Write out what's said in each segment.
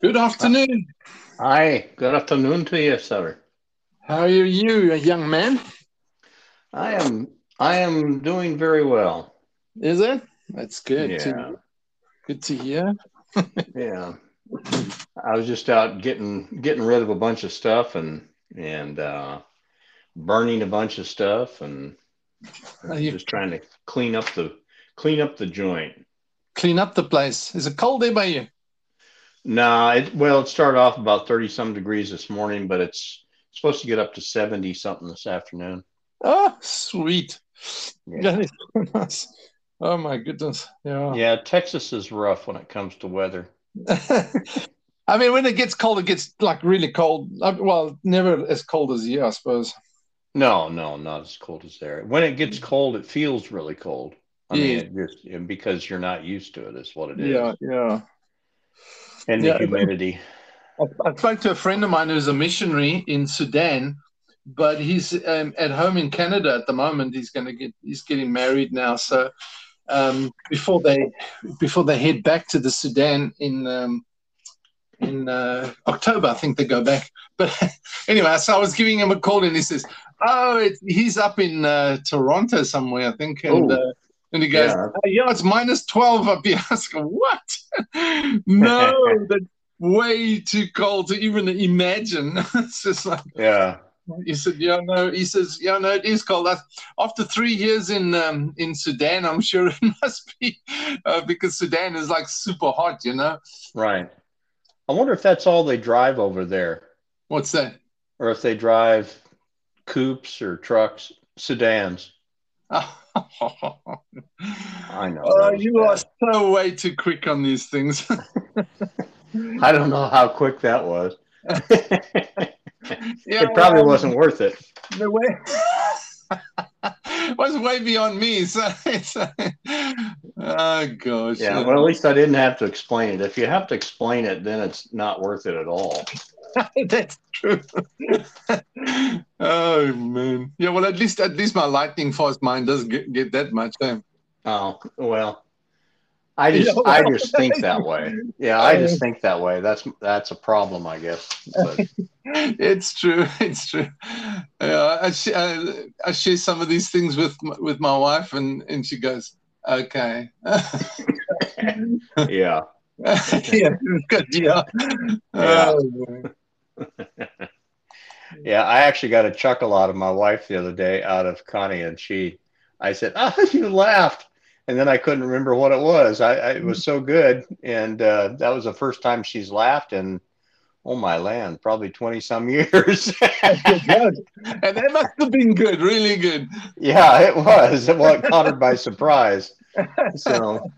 Good afternoon. Hi, good afternoon to you, sir. How are you, young man? I am I am doing very well. Is it? That's good. Yeah. To, good to hear. Yeah. I was just out getting getting rid of a bunch of stuff and and uh burning a bunch of stuff and you- just trying to clean up the clean up the joint. Clean up the place. Is it cold there by you? Nah, it, well, it started off about 30 some degrees this morning, but it's supposed to get up to 70 something this afternoon. Oh, sweet. Yeah. That is so nice. Oh my goodness. Yeah. Yeah, Texas is rough when it comes to weather. I mean, when it gets cold, it gets like really cold. Uh, Well, never as cold as here, I suppose. No, no, not as cold as there. When it gets cold, it feels really cold. I mean, Yeah. it just because you're not used to it, is what it is. Yeah, yeah. And the Yeah. humidity. I, I spoke to a friend of mine who's a missionary in Sudan, but he's um, at home in Canada at the moment. He's going to get he's getting married now. So um, before they before they head back to the Sudan in um, in uh, October, I think they go back. But anyway, so I was giving him a call, and he says, "Oh, it, he's up in uh, Toronto somewhere, I think." And Oh. uh, and he goes, Yeah. "Oh, "Yeah, it's minus twelve up here." I "What? no, that's way too cold to even imagine." it's just like Yeah. he said, "Yeah, no." He says, "Yeah, no, it is cold." After three years in um, in Sudan, I'm sure it must be uh, because Sudan is like super hot. You know Right. I wonder if that's all they drive over there, what's that? or if they drive coupes or trucks, sedans. I know. Oh, you are so way too quick on these things. I don't know how quick that was. yeah, it probably wasn't worth it. The way was way beyond me. So it's, uh, oh gosh. Yeah. Well, at least I didn't have to explain it. If you have to explain it, then it's not worth it at all. That's true. oh man. Yeah. Well, at least at least my lightning fast mind doesn't get, get that much. Eh? Oh well, I just Yeah, I just think that way. Yeah, I just think that way. That's that's a problem, I guess. But It's true. It's true. Yeah, I, sh- I, I share some of these things with with my wife, and and she goes, "Okay." yeah, yeah, good. Yeah. Yeah. Oh, yeah. I actually got a chuckle out of my wife the other day out of Connie, and she, I said, "Ah, you laughed," and then I couldn't remember what it was. I, I it was so good, and uh, that was the first time she's laughed in, oh my land, probably twenty some years. and that must have been good, really good. Yeah, it was. Well, it caught her by surprise. So,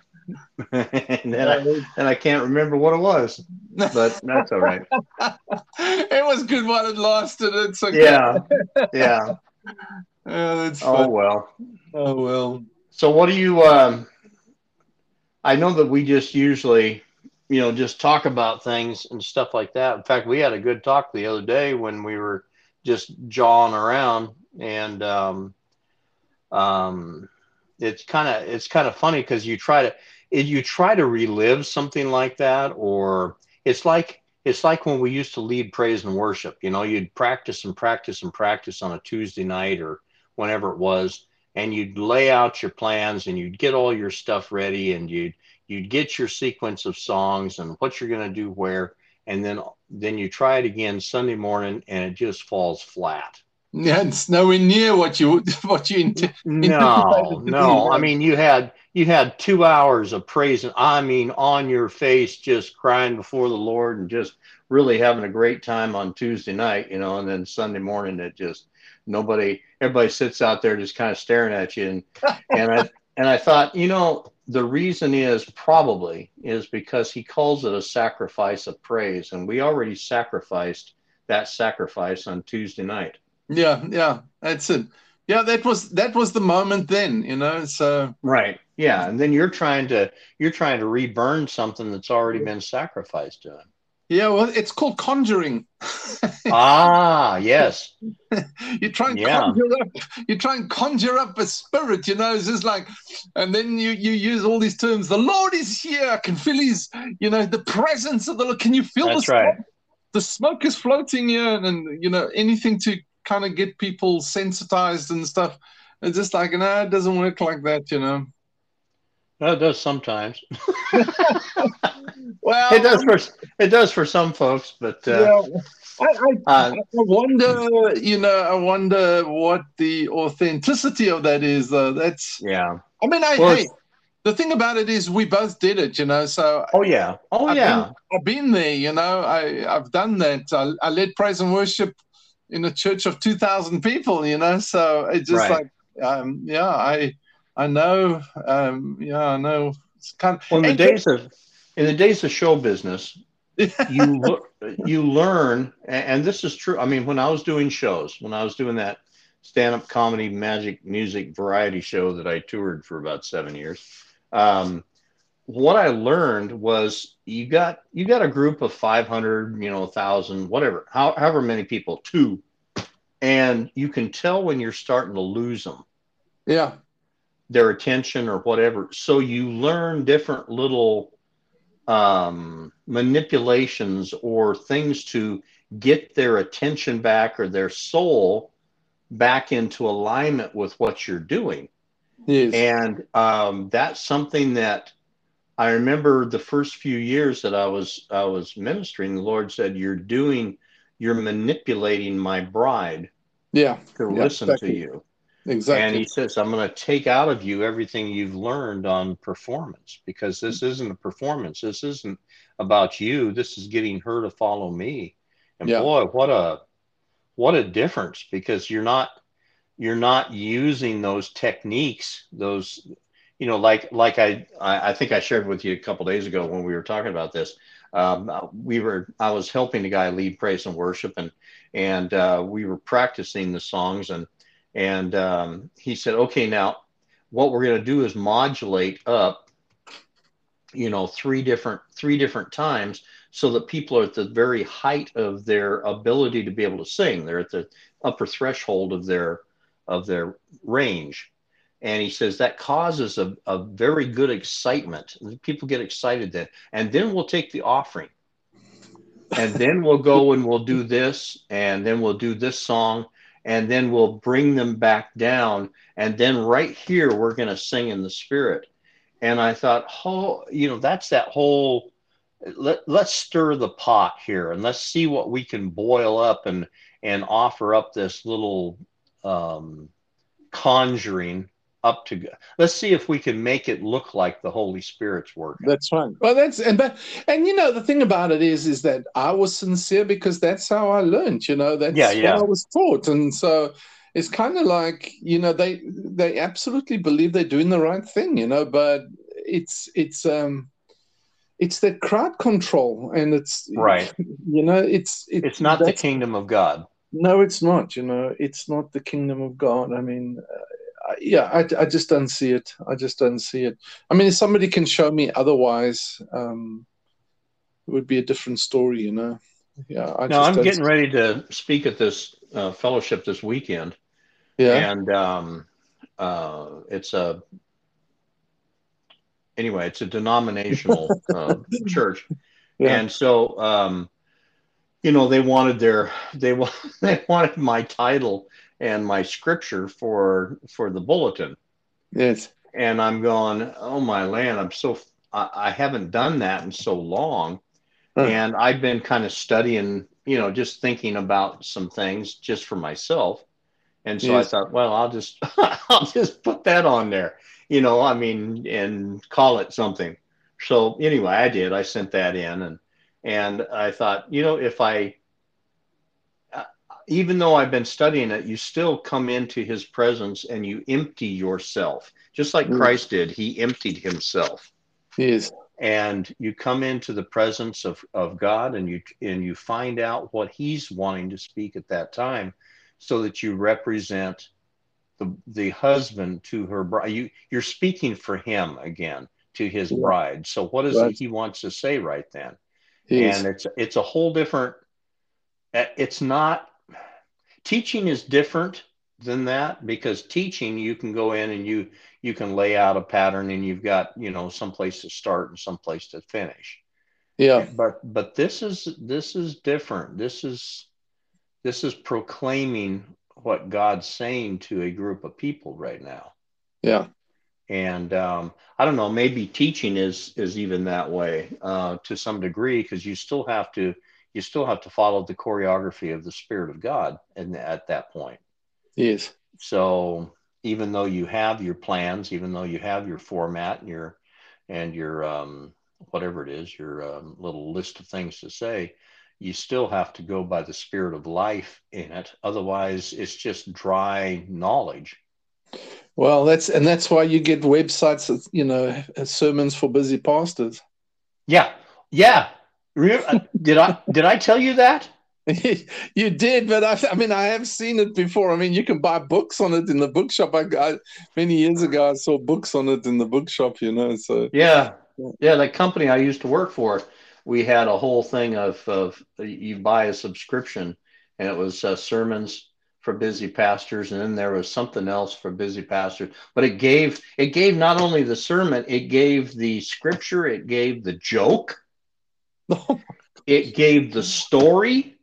and then I, and I can't remember what it was, but that's all right. it was good while it lasted. It's okay. Yeah, yeah. Yeah, that's Oh fun. well. Oh well. So, what do you? Um, I know that we just usually, you know, just talk about things and stuff like that. In fact, we had a good talk the other day when we were just jawing around, and um, um, it's kind of it's kind of funny because you try to you try to relive something like that, or it's like it's like when we used to lead praise and worship. You know, you'd practice and practice and practice on a Tuesday night or whenever it was, and you'd lay out your plans and you'd get all your stuff ready and you'd you'd get your sequence of songs and what you're going to do where and then then you try it again sunday morning and it just falls flat Yeah, it's nowhere near what you what you int- no no. i mean you had you had two hours of praise, and i mean on your face just crying before the lord and just really having a great time on tuesday night you know and then sunday morning it just nobody everybody sits out there just kind of staring at you. And and i and i thought you know the reason is probably is because he calls it a sacrifice of praise. And we already sacrificed that sacrifice on tuesday night yeah, yeah, that's it. Yeah, that was that was the moment then, you know. So Right. Yeah. And then you're trying to you're trying to reburn something that's already been sacrificed to him. Yeah, well, it's called conjuring. ah, yes. you try and yeah. conjure up. You try and conjure up a spirit. You know, it's just like, and then you you use all these terms. The Lord is here. I can feel His. You know, the presence of the Lord. Can you feel That's the right. Smoke? The smoke is floating here, and you know anything to kind of get people sensitized and stuff. It's just like, no, it doesn't work like that. You know. No, it does sometimes. well, it does for it does for some folks, but uh, yeah. I, I, uh, I, wonder, you know, I wonder what the authenticity of that is. Though that's yeah. I mean, I well, hey, the thing about it is we both did it, you know. So oh yeah, oh I've yeah, been, I've been there, you know. I I've done that. I, I led praise and worship in a church of two thousand people, you know. So it's just right. like, um, yeah, I I know. Um, yeah, I know. It's kind of, well, in the days of in the days of show business, you you learn, and this is true. I mean, when I was doing shows, when I was doing that stand-up comedy, magic, music, variety show that I toured for about seven years, um, what I learned was you got you got a group of 500, you know, thousand, whatever, however many people, two, and you can tell when you're starting to lose them. Yeah their attention or whatever. So you learn different little um, manipulations or things to get their attention back or their soul back into alignment with what you're doing. Yes. And um, that's something that I remember the first few years that I was I was ministering. The Lord said, "You're doing, you're manipulating my bride, yeah, to yeah, listen exactly. to you." Exactly. And he says, I'm going to take out of you everything you've learned on performance because this mm-hmm. isn't a performance. This isn't about you. This is getting her to follow me. And yeah. boy, what a what a difference because you're not you're not using those techniques, those you know, like like I I think I shared with you a couple days ago when we were talking about this. Um, we were I was helping the guy lead praise and worship and and uh, we were practicing the songs and and um, he said, okay, now what we're going to do is modulate up, you know, three different three different times so that people are at the very height of their ability to be able to sing. They're at the upper threshold of their of their range. And he says that causes a, a very good excitement. People get excited then. And then we'll take the offering. And then we'll go and we'll do this. And then we'll do this song and then we'll bring them back down. And then right here, we're going to sing in the spirit. And I thought, oh, you know, that's that whole let, let's stir the pot here and let's see what we can boil up and and offer up this little um, conjuring up to God. Let's see if we can make it look like the Holy Spirit's work. That's right. Well, that's and but and you know the thing about it is is that I was sincere because that's how I learned. You know that's yeah, yeah. what I was taught, and so it's kind of like you know they they absolutely believe they're doing the right thing. You know, but it's it's um it's that crowd control and it's right you know it's it, it's not the kingdom of god no it's not you know it's not the kingdom of god i mean uh, yeah, I, I just don't see it. I just don't see it. I mean, if somebody can show me otherwise, um, it would be a different story, you know. Yeah. I no, I'm getting ready to speak at this uh, fellowship this weekend. Yeah. And um, uh, it's a anyway, it's a denominational uh, church, yeah. and so um, you know they wanted their they they wanted my title and my scripture for for the bulletin. Yes. And I'm going, oh my land, I'm so I, I haven't done that in so long. Huh. And I've been kind of studying, you know, just thinking about some things just for myself. And so yes. I thought, well, I'll just I'll just put that on there, you know, I mean, and call it something. So anyway, I did. I sent that in and and I thought, you know, if I even though I've been studying it, you still come into his presence and you empty yourself, just like mm. Christ did. He emptied himself. Yes. And you come into the presence of, of God and you and you find out what he's wanting to speak at that time so that you represent the the husband to her bride. You you're speaking for him again to his yeah. bride. So what is right. it he wants to say right then? yes. and it's it's a whole different. Uh, it's not teaching is different than that because teaching you can go in and you you can lay out a pattern and you've got you know some place to start and some place to finish. Yeah. But but this is this is different. This is this is proclaiming what god's saying to a group of people right now. Yeah. And um, i don't know maybe teaching is is even that way uh, to some degree because you still have to you still have to follow the choreography of the spirit of god and at that point Yes. So even though you have your plans, even though you have your format and your and your um, whatever it is, your um, little list of things to say, you still have to go by the spirit of life in it. Otherwise, it's just dry knowledge. Well, that's and that's why you get websites, you know, sermons for busy pastors. Yeah, yeah. Uh, did I did I tell you that? you did, but I, I, mean, I have seen it before. I mean, you can buy books on it in the bookshop. I, got many years ago, I saw books on it in the bookshop. You know, so yeah, yeah. The company I used to work for, we had a whole thing of of you buy a subscription, and it was uh, sermons for busy pastors, and then there was something else for busy pastors. But it gave it gave not only the sermon, it gave the scripture, it gave the joke, oh it gave the story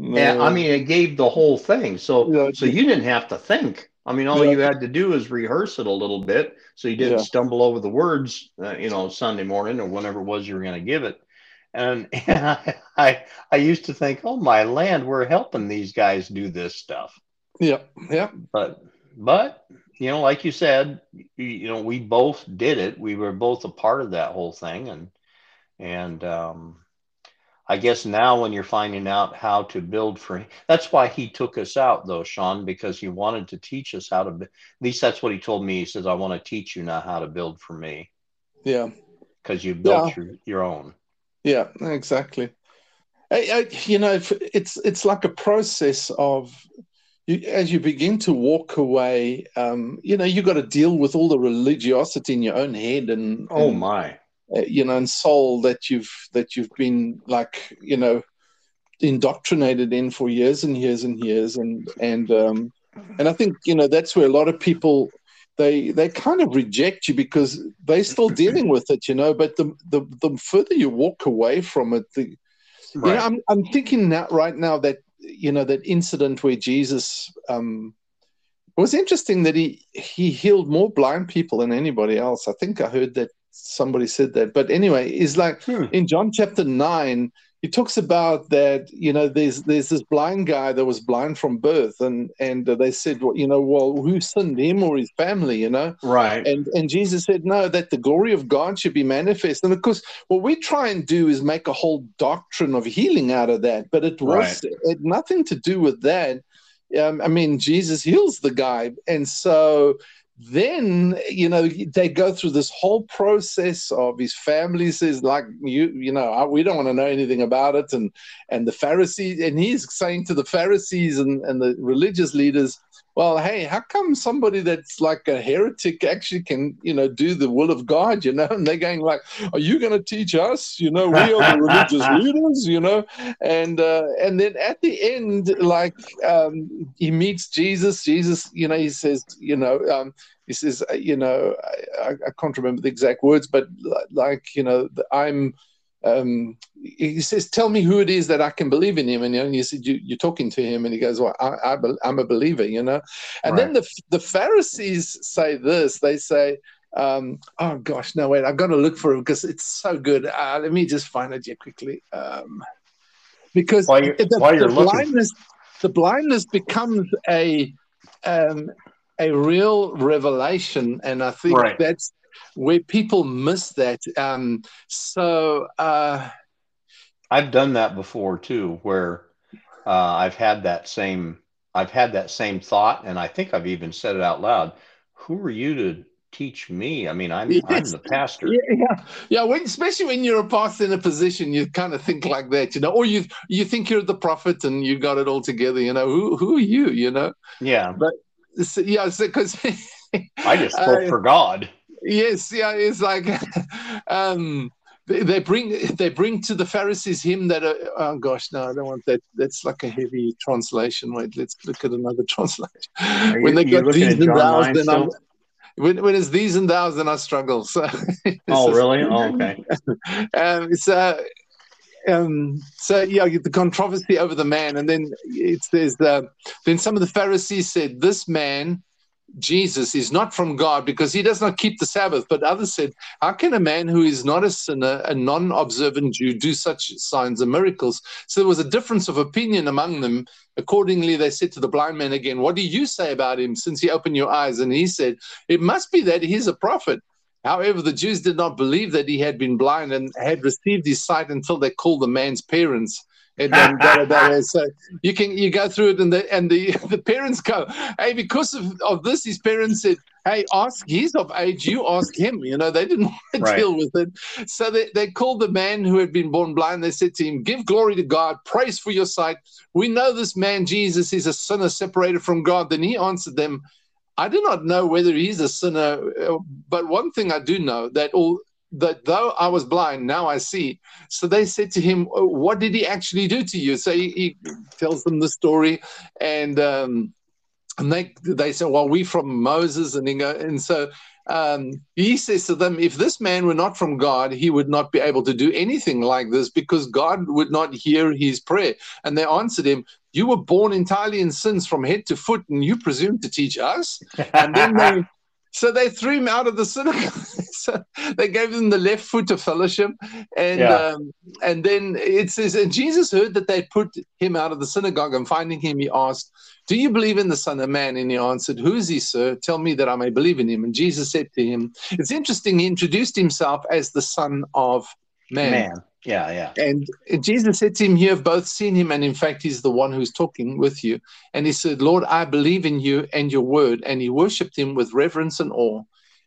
no. And, I mean, it gave the whole thing. So, yeah. so you didn't have to think. I mean, all yeah. you had to do is rehearse it a little bit, so you didn't yeah. stumble over the words, uh, you know, Sunday morning or whenever it was you were going to give it. And, and I, I, I used to think, oh my land, we're helping these guys do this stuff. Yeah, yeah. But, but you know, like you said, you, you know, we both did it. We were both a part of that whole thing, and and um, I guess now when you're finding out how to build for that's why he took us out though, Sean, because he wanted to teach us how to at least that's what he told me. He says, I want to teach you now how to build for me. Yeah. Because you built yeah. your, your own. Yeah, exactly. I, I, you know, it's it's like a process of you, as you begin to walk away. Um, you know, you got to deal with all the religiosity in your own head, and oh and, my, uh, you know, and soul that you've that you've been like, you know, indoctrinated in for years and years and years, and and um, and I think you know that's where a lot of people they they kind of reject you because they're still dealing with it, you know. But the the, the further you walk away from it, the right. you know, I'm I'm thinking that right now that you know that incident where Jesus um, it was interesting that he he healed more blind people than anybody else. I think I heard that somebody said that. But anyway, is like hmm. in John chapter nine, he talks about that. You know, there's there's this blind guy that was blind from birth, and and they said, well, you know, well, who sinned, him or his family? You know, right? And and Jesus said, no, that the glory of God should be manifest. And of course, what we try and do is make a whole doctrine of healing out of that, but it was right. it had nothing to do with that. Um, I mean, Jesus heals the guy, and so then you know they go through this whole process of his family says like you you know ah, we don't want to know anything about it. And and the pharisees and he's saying to the pharisees and, and the religious leaders well, hey, how come somebody that's like a heretic actually can, you know, do the will of God, you know? And they're going like, are you going to teach us? You know, we are the religious leaders, you know? And uh, and then at the end, like um, he meets Jesus. Jesus, you know, he says, you know, um, he says, uh, you know, I, I can't remember the exact words, but like, you know, I'm um, he says, "Tell me who it is that I can believe in him." And you, know, and you said, you, are talking to him," and he goes, "Well, I, am a believer," you know. And right. then the the Pharisees say this. They say, um, "Oh gosh, no wait, I've got to look for it because it's so good." Uh, let me just find it here quickly. Um, because while you're, the, while you're the blindness, the blindness becomes a um, a real revelation, and I think right. that's where people miss that. Um, so uh, I've done that before too, where uh, I've had that same I've had that same thought, and I think I've even said it out loud. Who are you to teach me? I mean, I'm yes. I'm the pastor. Yeah, yeah. yeah when, especially when you're a pastor in a position, you kind of think like that, you know, or you you think you're the prophet and you got it all together, you know. Who who are you, you know? Yeah, but yeah, because I just spoke uh, for God yes yeah it's like um they, they bring they bring to the Pharisees him that uh, oh gosh no I don't want that that's like a heavy translation. Wait, let's look at another translation. When they got thees and thous, then still? I'm when, when it's thees and thous, then I struggle. So Oh, really? Oh, okay. um, so um, so yeah, the controversy over the man, and then it says uh, then some of the Pharisees said, "This man, Jesus, is not from God because he does not keep the Sabbath." But others said, "How can a man who is not a sinner, a non-observant Jew, do such signs and miracles?" So there was a difference of opinion among them. Accordingly, they said to the blind man again, "What do you say about him, since he opened your eyes?" And he said, "It must be that he is a prophet." However, the Jews did not believe that he had been blind and had received his sight until they called the man's parents. And then da, da, so you can you go through it and the and the, the parents go, hey, because of, of this, his parents said, Hey, ask he's of age, you ask him. You know, they didn't want to Right. deal with it. So they, they called the man who had been born blind. They said to him, Give glory to God, praise for your sight. We know this man Jesus is a sinner separated from God. Then he answered them, I do not know whether he's a sinner, uh, but one thing I do know that all that though I was blind, now I see. So they said to him, "Oh, "What did he actually do to you?" So he, he tells them the story, and um, and they they say, "Well, we from Moses," and go, and so um, he says to them, "If this man were not from God, he would not be able to do anything like this, because God would not hear his prayer." And they answered him, "You were born entirely in sins from head to foot, and you presume to teach us." and then they so they threw him out of the synagogue so they gave him the left foot of fellowship and Yeah. um, and then it says and jesus heard that they put him out of the synagogue and finding him he asked do you believe in the son of man and he answered who is he sir tell me that i may believe in him and jesus said to him it's interesting he introduced himself as the son of man. Man. Yeah, yeah. And Jesus said to him, You have both seen him, and in fact, he's the one who's talking with you. And he said, Lord, I believe in you and your word. And he worshipped him with reverence and awe.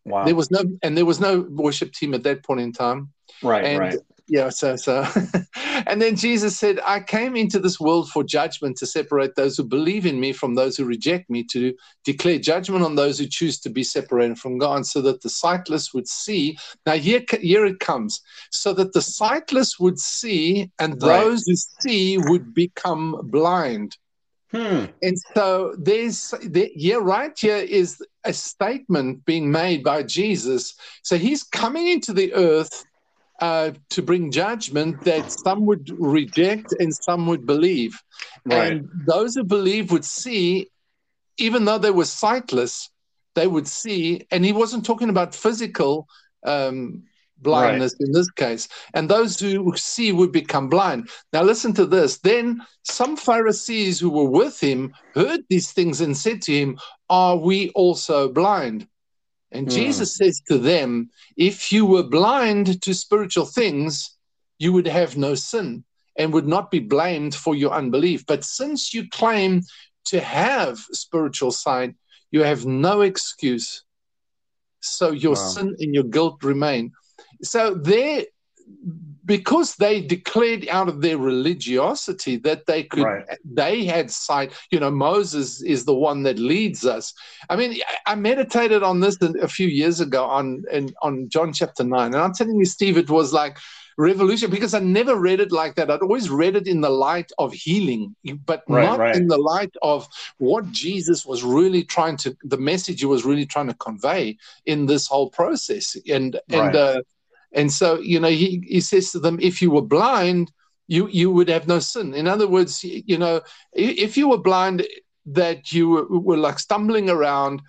Wow. There was no, and there was no worship team at that point in time. right, and right. Yeah, so, so. and then Jesus said, I came into this world for judgment to separate those who believe in me from those who reject me, to declare judgment on those who choose to be separated from God, so that the sightless would see. Now, here, here it comes. So that the sightless would see, and Right. those who see would become blind. Hmm. And so there's there, here, right here is a statement being made by Jesus. So he's coming into the earth uh, to bring judgment that some would reject and some would believe. Right. And those who believe would see, even though they were sightless, they would see. And he wasn't talking about physical um, blindness in this case. And those who see would become blind. Now, listen to this. Then some Pharisees who were with him heard these things and said to him, Are we also blind? And Hmm. Jesus says to them, If you were blind to spiritual things, you would have no sin and would not be blamed for your unbelief. But since you claim to have spiritual sight, you have no excuse. So your Wow. sin and your guilt remain. So they, because they declared out of their religiosity that they could, Right. they had sight. You know, Moses is the one that leads us. I mean, I- meditated on this a few years ago on in, on John chapter nine, and I'm telling you, Steve, it was like revolution because I never read it like that. I'd always read it in the light of healing, but Right, not right. in the light of what Jesus was really trying to, the message he was really trying to convey in this whole process. And and uh, and so you know, he he says to them, if you were blind, you you would have no sin. In other words, you know, if you were blind, that you were, were like stumbling around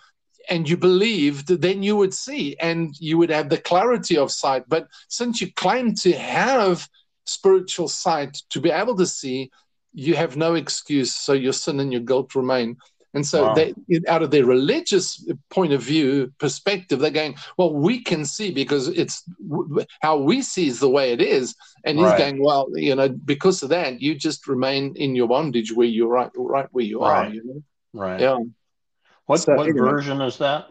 and you believed, then you would see and you would have the clarity of sight. But since you claim to have spiritual sight to be able to see, you have no excuse. So your sin and your guilt remain. And so, Wow. they, out of their religious point of view perspective, they're going, "Well, we can see because it's w- how we see is the way it is." And he's going, "Well, you know, because of that, you just remain in your bondage where you're right, right where you are." Right. You know? Right. Yeah. What So, what anyway. version is that?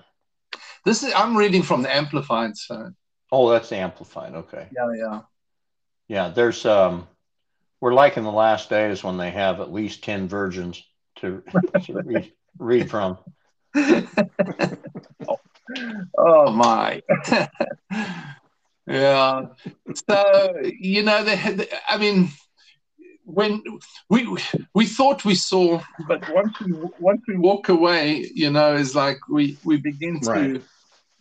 This is I'm reading from the Amplified. So Oh, that's the amplified. Okay. yeah, yeah. Yeah, there's um we're like in the last days when they have at least 10 virgins to, to read, read from. oh my. Yeah. So you know, they had. I mean, when we we thought we saw, but once we once we walk away, you know, is like we we begin to right.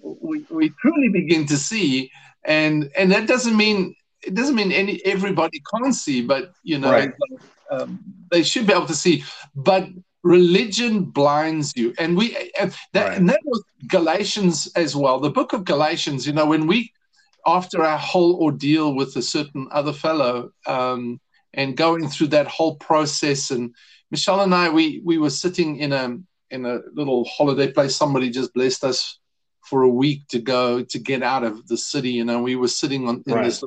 we, we truly begin to see, and and that doesn't mean it doesn't mean any everybody can't see, but you know, right. Um, they should be able to see. But religion blinds you, and we and that, right. and that was Galatians as well. The book of Galatians, you know, when we after our whole ordeal with a certain other fellow. Um, and going through that whole process. And Michelle and I, we we were sitting in a in a little holiday place. Somebody just blessed us for a week to go to get out of the city. You know, we were sitting on in right. this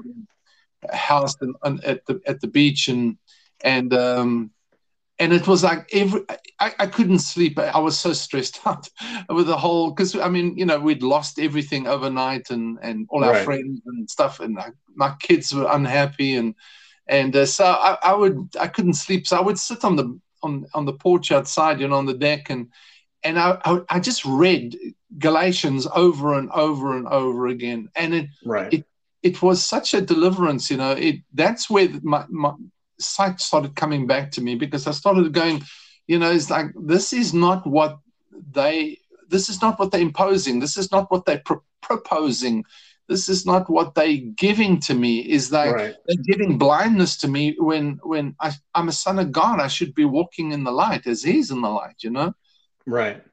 house in, on, at the at the beach, and and um, and it was like every I, I couldn't sleep. I was so stressed out with the whole because I mean you know we'd lost everything overnight and and all our right. friends and stuff, and I, my kids were unhappy and and uh, so I, I, would I couldn't sleep, so I would sit on the on on the porch outside, you know, on the deck, and and I I, I just read Galatians over and over and over again, and it right. it it was such a deliverance, you know. It that's where my, my sight started coming back to me because I started going, you know, it's like this is not what they this is not what they're imposing. This is not what they're pro- proposing. This is not what they're giving to me. Is they right. they're giving blindness to me when when I, i'm a son of god. I should be walking in the light as he's in the light you know? Right.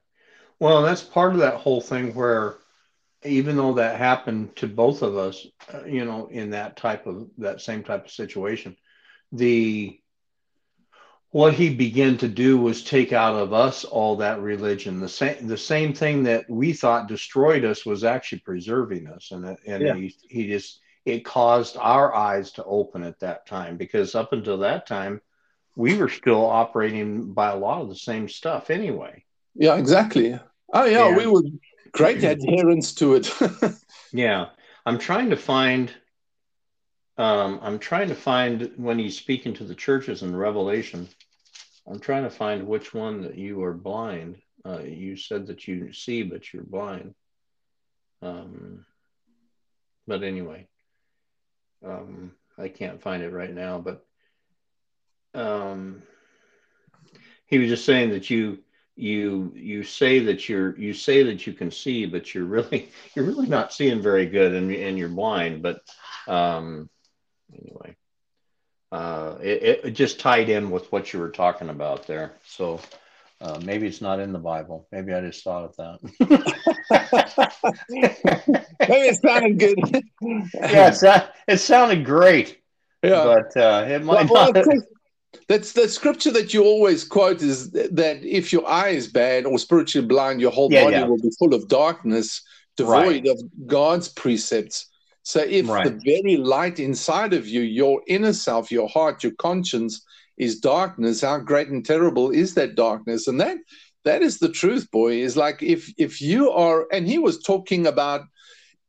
Well that's part of that whole thing where even though that happened to both of us uh, you know in that type of that same type of situation the what he began to do was take out of us all that religion. The same the same thing that we thought destroyed us was actually preserving us, and and yeah. he he just it caused our eyes to open at that time because up until that time we were still operating by a lot of the same stuff anyway. Yeah, exactly. Oh yeah, and, we were great adherents to it. yeah, I'm trying to find. Um, I'm trying to find when he's speaking to the churches in Revelation I'm trying to find which one that you are blind. Uh, you said that you see, but you're blind. Um, but anyway, um, I can't find it right now. But um, he was just saying that you you you say that you're you say that you can see, but you're really you're really not seeing very good, and and you're blind. But um, anyway uh, it, it, just tied in with what you were talking about there. So uh, maybe it's not in the Bible. Maybe I just thought of that. maybe it sounded good. yeah, it, it sounded great. Yeah, but uh, it might well, not. Well, that's the scripture that you always quote is that if your eye is bad or spiritually blind, your whole yeah, body yeah. will be full of darkness, devoid right. of God's precepts. So if right. the very light inside of you, your inner self, your heart, your conscience is darkness, how great and terrible is that darkness? And that that is the truth, boy. Is like if if you are and he was talking about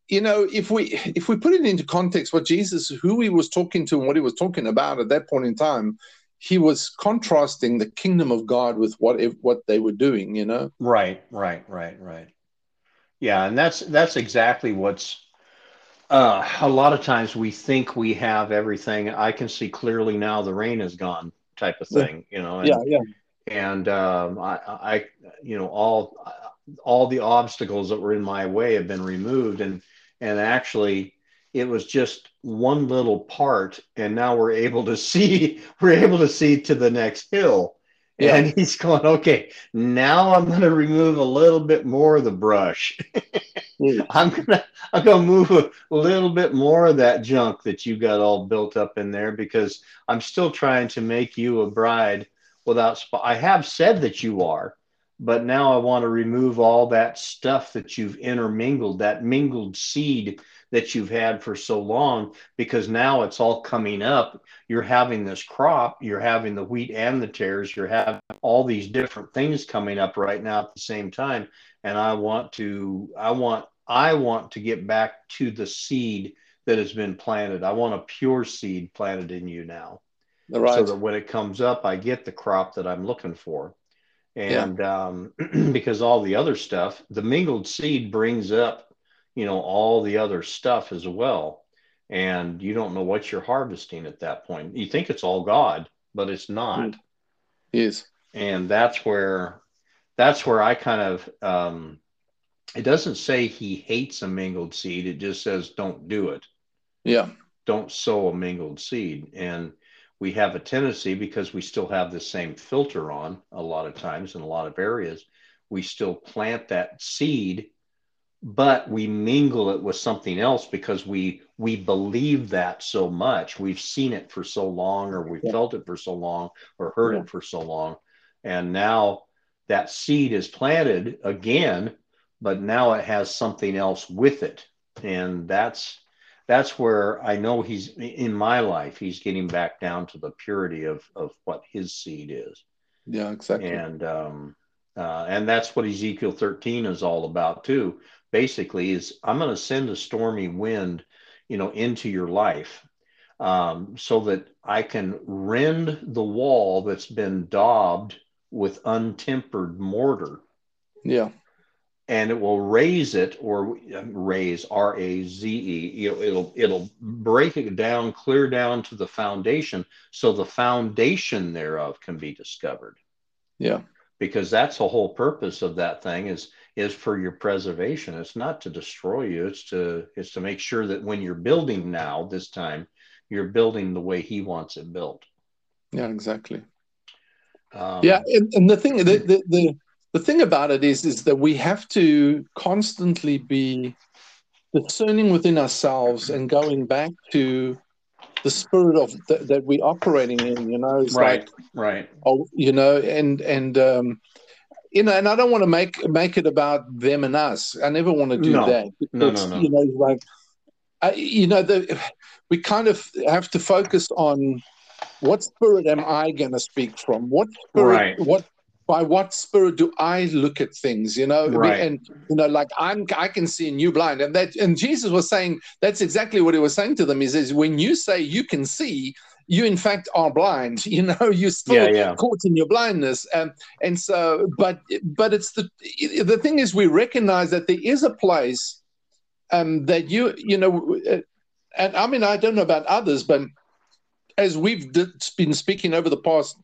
you know if we if we put it into context what jesus who he was talking to and what he was talking about at that point in time he was contrasting the kingdom of god with what if, what they were doing you know right right right right yeah and that's that's exactly what's uh, a lot of times we think we have everything. I can see clearly now the rain is gone, type of thing, you know. And, yeah, yeah. And um, I, I, you know, all all the obstacles that were in my way have been removed, and and actually, it was just one little part, and now we're able to see we're able to see to the next hill. Yeah. And he's going, okay, now I'm going to remove a little bit more of the brush. I'm gonna I'm gonna move a little bit more of that junk that you got all built up in there because I'm still trying to make you a bride without sp- I have said that you are, but now I want to remove all that stuff that you've intermingled, that mingled seed that you've had for so long, because now it's all coming up. You're having this crop, you're having the wheat and the tares, you're having all these different things coming up right now at the same time and I want to I want I want to get back to the seed that has been planted. I want a pure seed planted in you now. Right. So that when it comes up, I get the crop that I'm looking for. And yeah. um, because all the other stuff, the mingled seed brings up, you know, all the other stuff as well. and you don't know what you're harvesting at that point. You think it's all God, but it's not. Yes. And that's where that's where I kind of um, it doesn't say he hates a mingled seed. It just says don't do it. Yeah. Don't sow a mingled seed. And we have a tendency because we still have the same filter on a lot of times in a lot of areas. We still plant that seed, but we mingle it with something else because we we believe that so much. We've seen it for so long, or we've yeah. felt it for so long, or heard yeah. it for so long. And now that seed is planted again but now it has something else with it. And that's that's where i know he's in my life he's getting back down to the purity of of what his seed is. Yeah exactly. And um uh, and that's what ezekiel 13 is all about too. Basically is i'm going to send a stormy wind you know into your life um, so that i can rend the wall that's been daubed with untempered mortar. Yeah and it will raise it or raze R A Z E. It'll it'll break it down, clear down to the foundation, so the foundation thereof can be discovered. Yeah, because that's the whole purpose of that thing is is for your preservation. It's not to destroy you. It's to it's to make sure that when you're building now this time, you're building the way He wants it built. Yeah, exactly. Um, yeah, and, and the thing the, the the the thing about it is is that we have to constantly be discerning within ourselves and going back to the spirit of th- that we're operating in you know it's right like, right oh you know and and um you know and i don't want to make make it about them and us i never want to do no. that no, no, no. you know like I, you know the we kind of have to focus on what spirit am i going to speak from what spirit right. what by what spirit do I look at things? You know, right. and you know, like I'm, I can see and you blind, and that, and Jesus was saying that's exactly what he was saying to them. He says, when you say you can see, you in fact are blind. You know, you're still yeah, yeah. caught in your blindness, um, and so, but, but it's the the thing is, we recognize that there is a place um, that you, you know, uh, and I mean, I don't know about others, but as we've been speaking over the past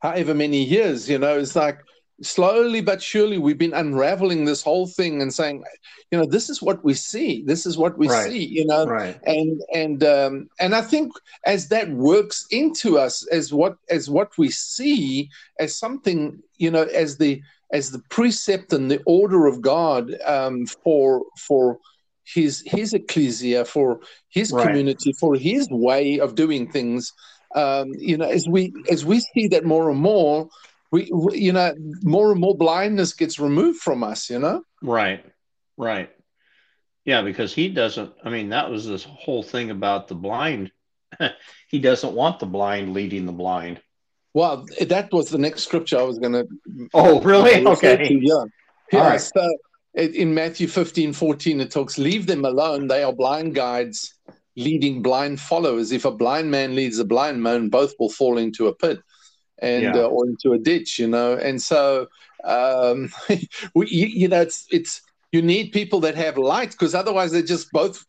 however many years, you know, it's like slowly but surely we've been unraveling this whole thing and saying, you know, this is what we see. This is what we right. see, you know, right. and and um, and I think as that works into us as what as what we see as something, you know, as the as the precept and the order of God um, for for his his ecclesia, for his right. community, for his way of doing things um, you know, as we as we see that more and more, we, we, you know more and more blindness gets removed from us. You know, right, right, yeah, because he doesn't. I mean, that was this whole thing about the blind. he doesn't want the blind leading the blind. Well, that was the next scripture I was going to. Oh, really? Okay. To, yeah. Yeah. Right. So in Matthew 15, 14, it talks, leave them alone. They are blind guides leading blind followers. If a blind man leads a blind man, both will fall into a pit and yeah. uh, or into a ditch, you know. And so, um, we, you, you, know, it's it's you need people that have light because otherwise they're just both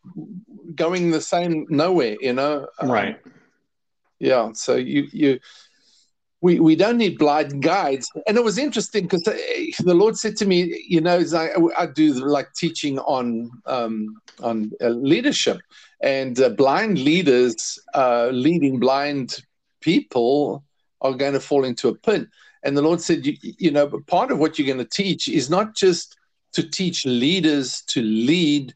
going the same nowhere, you know. Um, right. Yeah. So you you. We, we don't need blind guides. And it was interesting because uh, the Lord said to me, you know, I, I do like teaching on um, on uh, leadership, and uh, blind leaders uh, leading blind people are going to fall into a pit. And the Lord said, you, you know, part of what you're going to teach is not just to teach leaders to lead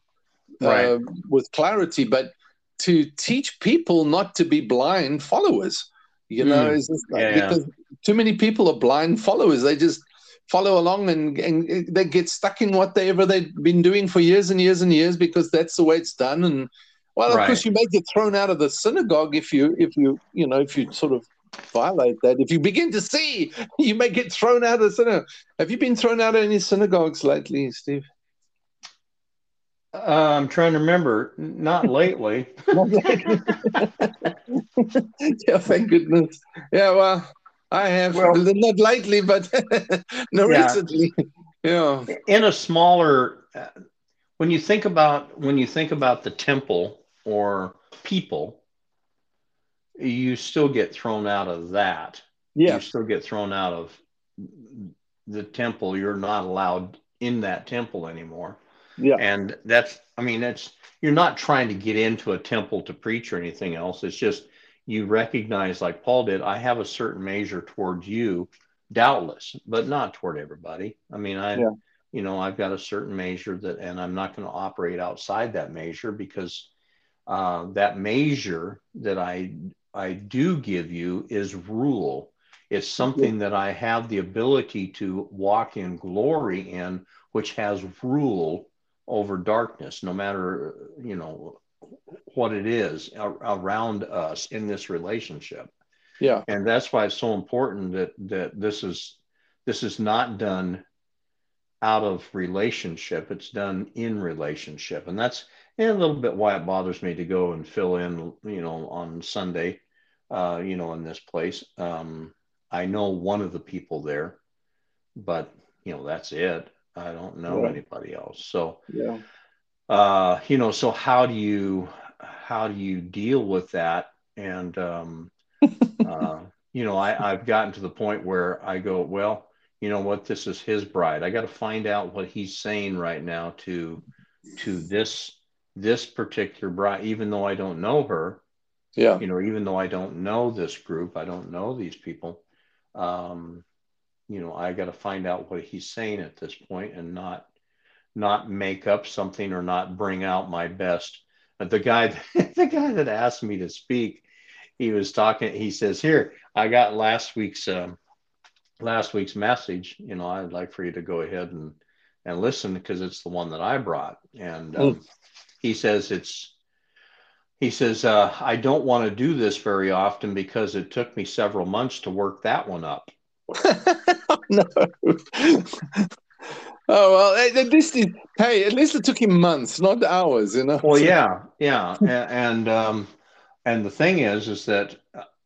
uh, right. with clarity, but to teach people not to be blind followers. You know, mm. yeah, because yeah. too many people are blind followers. They just follow along and, and they get stuck in whatever they've been doing for years and years and years because that's the way it's done. And well, of right. course, you may get thrown out of the synagogue if you, if you, you know, if you sort of violate that. If you begin to see, you may get thrown out of the synagogue. Have you been thrown out of any synagogues lately, Steve? Uh, I'm trying to remember. Not lately. yeah, thank goodness. Yeah, well, I have well, not lately, but no yeah. recently. Yeah. In a smaller, uh, when you think about when you think about the temple or people, you still get thrown out of that. Yeah. You still get thrown out of the temple. You're not allowed in that temple anymore. Yeah. And that's, I mean, that's, you're not trying to get into a temple to preach or anything else. It's just you recognize, like Paul did, I have a certain measure towards you, doubtless, but not toward everybody. I mean, I, yeah. you know, I've got a certain measure that, and I'm not going to operate outside that measure because uh, that measure that I, I do give you is rule. It's something yeah. that I have the ability to walk in glory in, which has rule over darkness, no matter, you know, what it is around us in this relationship. Yeah. And that's why it's so important that, that this is, this is not done out of relationship. It's done in relationship. And that's and a little bit why it bothers me to go and fill in, you know, on Sunday, uh, you know, in this place. Um, I know one of the people there, but you know, that's it. I don't know anybody else. So, yeah. uh, you know, so how do you how do you deal with that? And um, uh, you know, I, I've gotten to the point where I go, well, you know what, this is his bride. I got to find out what he's saying right now to to this this particular bride, even though I don't know her. Yeah. You know, even though I don't know this group, I don't know these people. Um, you know i got to find out what he's saying at this point and not not make up something or not bring out my best. But the guy the guy that asked me to speak he was talking he says here i got last week's um, last week's message. You know i'd like for you to go ahead and and listen because it's the one that i brought. And um, mm. he says it's he says uh, i don't want to do this very often because it took me several months to work that one up no. Oh well, this is hey. At least it took him months, not hours, you know. Well, yeah, yeah, and, and um, and the thing is, is that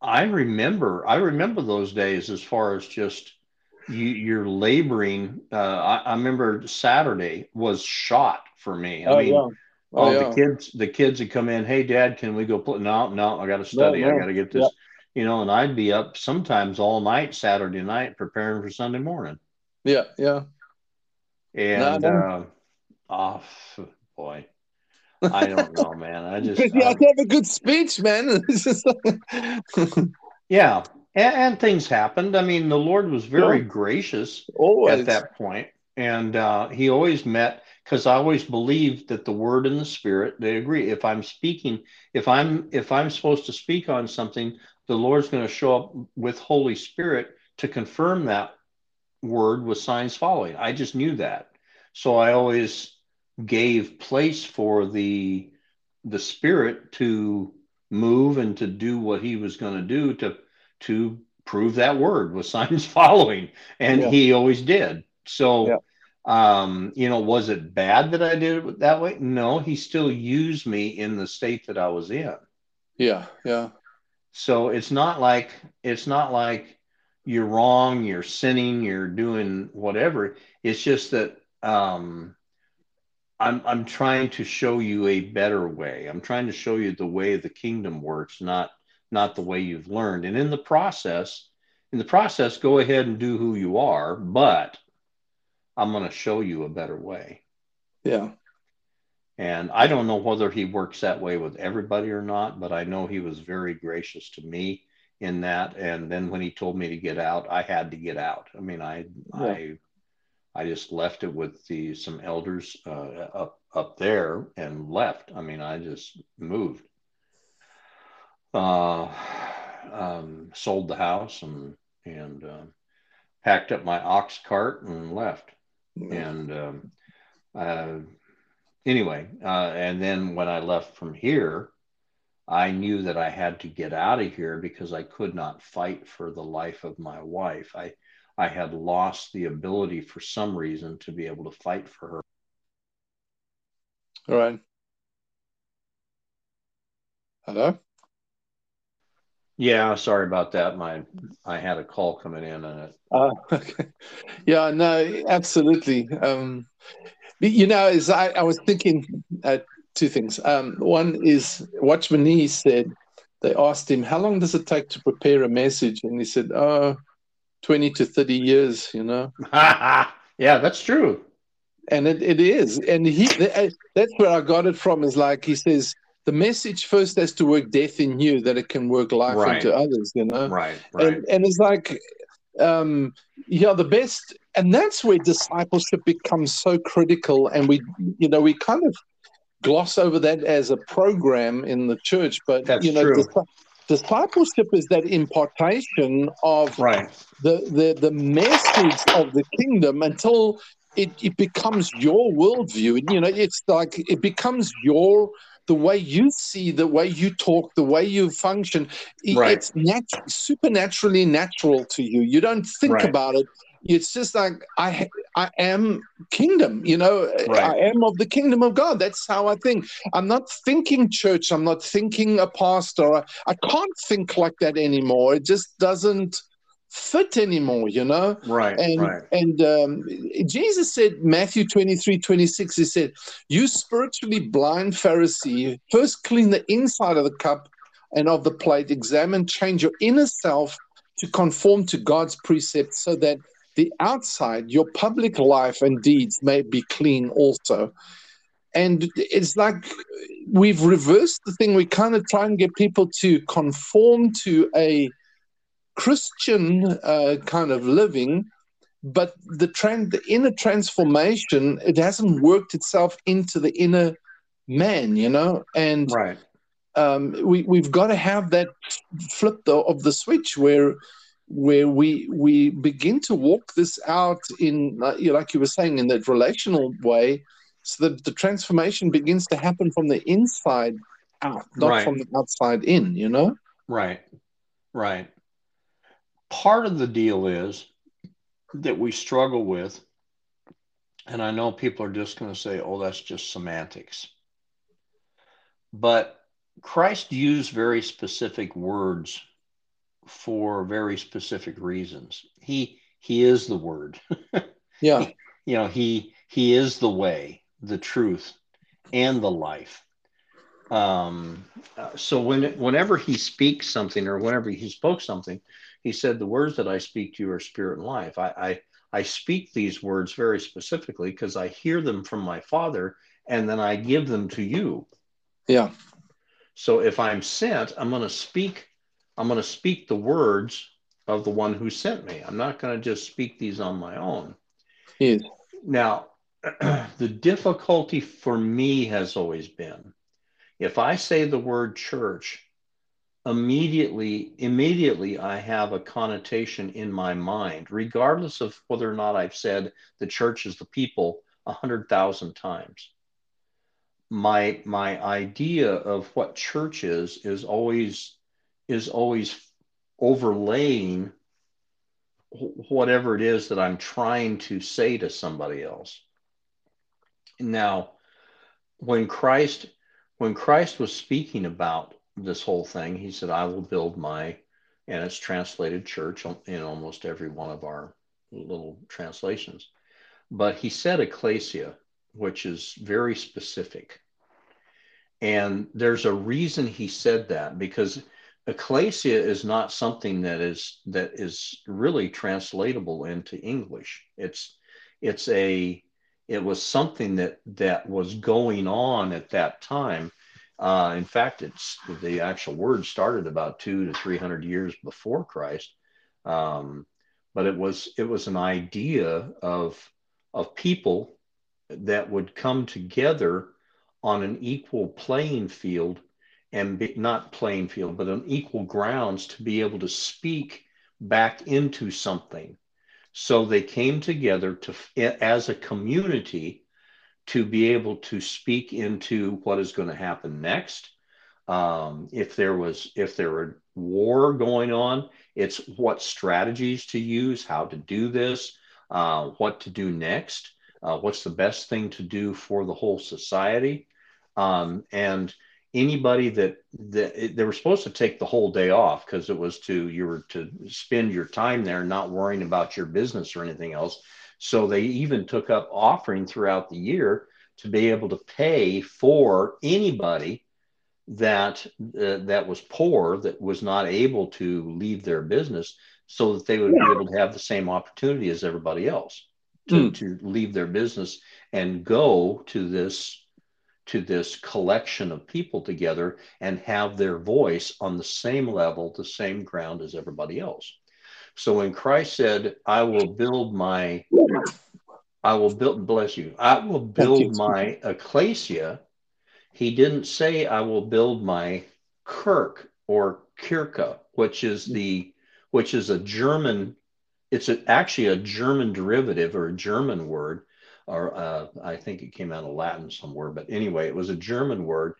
I remember, I remember those days as far as just you, you're laboring. Uh, I, I remember Saturday was shot for me. I oh, mean, yeah. oh, oh yeah. the kids, the kids would come in. Hey, Dad, can we go? Play? No, no, I got to study. No, no. I got to get this. You know, and I'd be up sometimes all night Saturday night preparing for Sunday morning. Yeah, yeah. And uh, oh boy, I don't know, man. I just you have to have a good speech, man. yeah, and, and, things happened. I mean, the Lord was very yeah. gracious always. at that point, and uh, He always met because I always believed that the Word and the Spirit they agree. If I'm speaking, if I'm if I'm supposed to speak on something, the Lord's going to show up with Holy Spirit to confirm that word with signs following. I just knew that. So I always gave place for the the spirit to move and to do what he was going to do to to prove that word with signs following and yeah. he always did so yeah. um you know was it bad that i did it that way no he still used me in the state that i was in yeah yeah so it's not like it's not like you're wrong, you're sinning, you're doing whatever. It's just that um, I'm I'm trying to show you a better way. I'm trying to show you the way the kingdom works, not not the way you've learned. And in the process, in the process, go ahead and do who you are, but I'm going to show you a better way. Yeah. And I don't know whether he works that way with everybody or not, but I know he was very gracious to me in that. And then when he told me to get out, I had to get out. I mean, I, yeah. I, I just left it with the some elders uh, up up there and left. I mean, I just moved. Uh, um, sold the house and and uh, packed up my ox cart and left. And um, uh, anyway, uh, and then when I left from here, I knew that I had to get out of here because I could not fight for the life of my wife. I I had lost the ability for some reason to be able to fight for her. All right. Hello. Yeah, sorry about that. My I had a call coming in and it. Uh, okay. Yeah, no, absolutely. Um, you know, as I, I was thinking, uh, two things. Um, one is Watchman Nee said they asked him how long does it take to prepare a message, and he said, "Oh, 20 to 30 years." You know. yeah, that's true. And it, it is, and he that's where I got it from. Is like he says the message first has to work death in you that it can work life right. into others. You know. Right. Right. And, and it's like um, yeah, the best, and that's where discipleship becomes so critical. And we, you know, we kind of gloss over that as a program in the church, but that's you know, true. discipleship is that impartation of right. the, the the message of the kingdom until it, it becomes your worldview. You know, it's like it becomes your the way you see, the way you talk, the way you function, right. it's nat- supernaturally natural to you. You don't think right. about it. It's just like I, I am kingdom. You know, right. I am of the kingdom of God. That's how I think. I'm not thinking church. I'm not thinking a pastor. I, I can't think like that anymore. It just doesn't fit anymore, you know? Right. And right. and um, Jesus said, Matthew 23, 26, he said, You spiritually blind Pharisee, first clean the inside of the cup and of the plate, examine, change your inner self to conform to God's precepts so that the outside, your public life and deeds may be clean also. And it's like we've reversed the thing. We kind of try and get people to conform to a Christian uh, kind of living, but the trend, the inner transformation, it hasn't worked itself into the inner man, you know, and right. Um, we we've got to have that flip though of the switch where where we we begin to walk this out in like you were saying in that relational way so that the transformation begins to happen from the inside out not right. from the outside in you know right right part of the deal is that we struggle with, and I know people are just going to say, oh, that's just semantics. But Christ used very specific words for very specific reasons. He he is the word. yeah. He, you know, he he is the way, the truth, and the life. Um, so when whenever he speaks something or whenever he spoke something, he said, The words that I speak to you are spirit and life. I, I, I speak these words very specifically because I hear them from my Father and then I give them to you. Yeah. So if I'm sent, I'm going to speak. I'm going to speak the words of the one who sent me. I'm not going to just speak these on my own. Yes. Now, the difficulty for me has always been if I say the word church, immediately immediately i have a connotation in my mind regardless of whether or not i've said the church is the people a hundred thousand times. My my idea of what church is is always is always overlaying whatever it is that i'm trying to say to somebody else. Now when christ when christ was speaking about this whole thing. He said, I will build my, and it's translated church in almost every one of our little translations. But he said ecclesia, which is very specific. And there's a reason he said that because ecclesia is not something that is that is really translatable into English. It's it's a it was something that that was going on at that time uh, in fact, it's the actual word started about two to three hundred years before Christ, um, but it was it was an idea of of people that would come together on an equal playing field and be, not playing field, but on equal grounds to be able to speak back into something. So they came together to as a community to be able to speak into what is going to happen next. Um, if there was if there were war going on, it's what strategies to use, how to do this, uh, what to do next, uh, what's the best thing to do for the whole society, um, and anybody that that they were supposed to take the whole day off because it was to you were to spend your time there, not worrying about your business or anything else so they even took up offering throughout the year to be able to pay for anybody that uh, that was poor that was not able to leave their business so that they would be able to have the same opportunity as everybody else to, mm. to leave their business and go to this to this collection of people together and have their voice on the same level the same ground as everybody else so when christ said i will build my i will build bless you i will build my ecclesia he didn't say, I will build my Kirk or Kirche, which is the which is a German, it's a, actually a German derivative or a German word, or uh, I think it came out of Latin somewhere, but anyway, it was a German word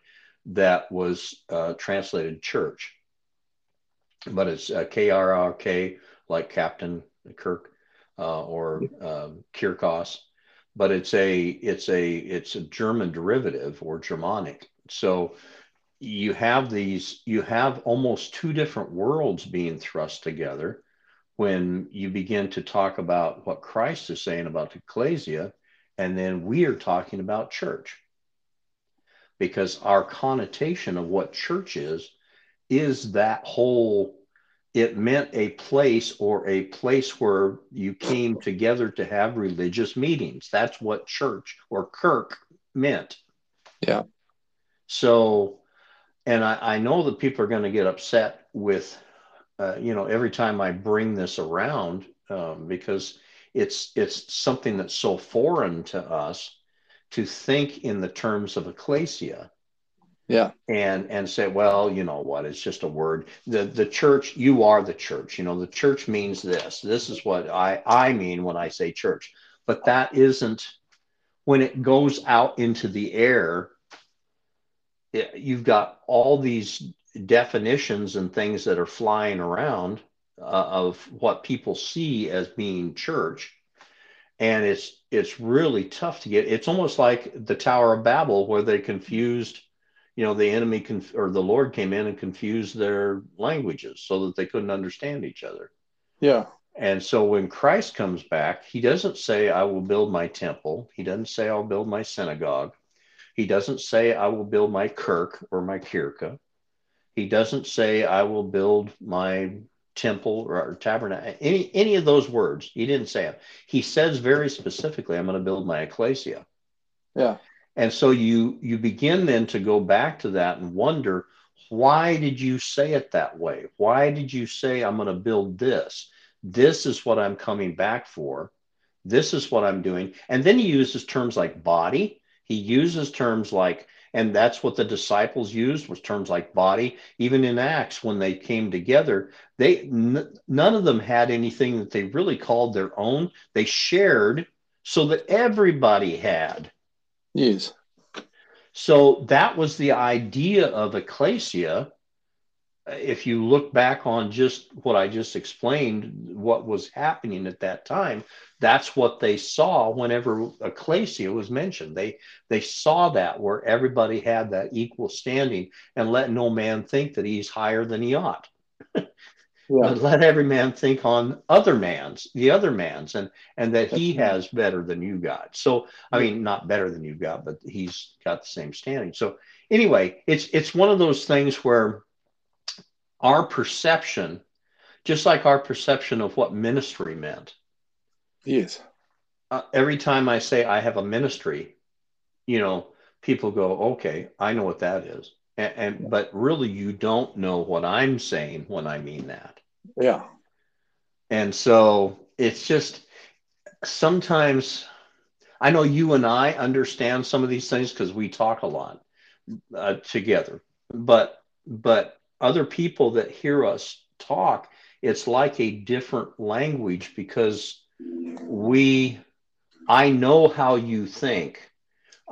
that was uh, translated church. But it's uh, K R R K, like Captain Kirk uh, or um, Kirkos but it's a it's a it's a German derivative or Germanic. So you have these you have almost two different worlds being thrust together when you begin to talk about what Christ is saying about the ecclesia, and then we are talking about church. Because our connotation of what church is is that whole it meant a place or a place where you came together to have religious meetings. That's what church or kirk meant. Yeah. So, and I, I know that people are going to get upset with, uh, you know, every time I bring this around um, because it's it's something that's so foreign to us to think in the terms of ecclesia yeah. And and say well you know what? It's just a word. The the church you are the church. You know the church means this. This is what i i mean when i say church. But that isn't when it goes out into the air it, you've got all these definitions and things that are flying around uh, of what people see as being church. And it's it's really tough to get it's almost like the tower of babel where they confused you know the enemy conf- or the lord came in and confused their languages so that they couldn't understand each other. Yeah. And so when christ comes back he doesn't say i will build my temple. He doesn't say i'll build my synagogue. He doesn't say i will build my kirk or my kirka. He doesn't say i will build my temple or, tabernacle. Any any of those words he didn't say it. He says very specifically i'm going to build my ecclesia. Yeah and so you you begin then to go back to that and wonder why did you say it that way? Why did you say I'm going to build this? This is what I'm coming back for. This is what I'm doing. And then he uses terms like body. He uses terms like and that's what the disciples used was terms like body even in acts when they came together they n- none of them had anything that they really called their own they shared so that everybody had Yes. So that was the idea of ecclesia. If you look back on just what I just explained, what was happening at that time, that's what they saw whenever ecclesia was mentioned. They they saw that where everybody had that equal standing and let no man think that he's higher than he ought. yeah. let every man think on other man's the other man's and and that he has better than you got. So i mean not better than you got but he's got the same standing. So anyway it's it's one of those things where our perception just like our perception of what ministry meant. Yes. Uh, every time i say i have a ministry you know people go okay i know what that is and, and but really you don't know what i'm saying when i mean that yeah. And so it's just sometimes I know you and I understand some of these things because we talk a lot uh, together, but but other people that hear us talk, it's like a different language because we I know how you think.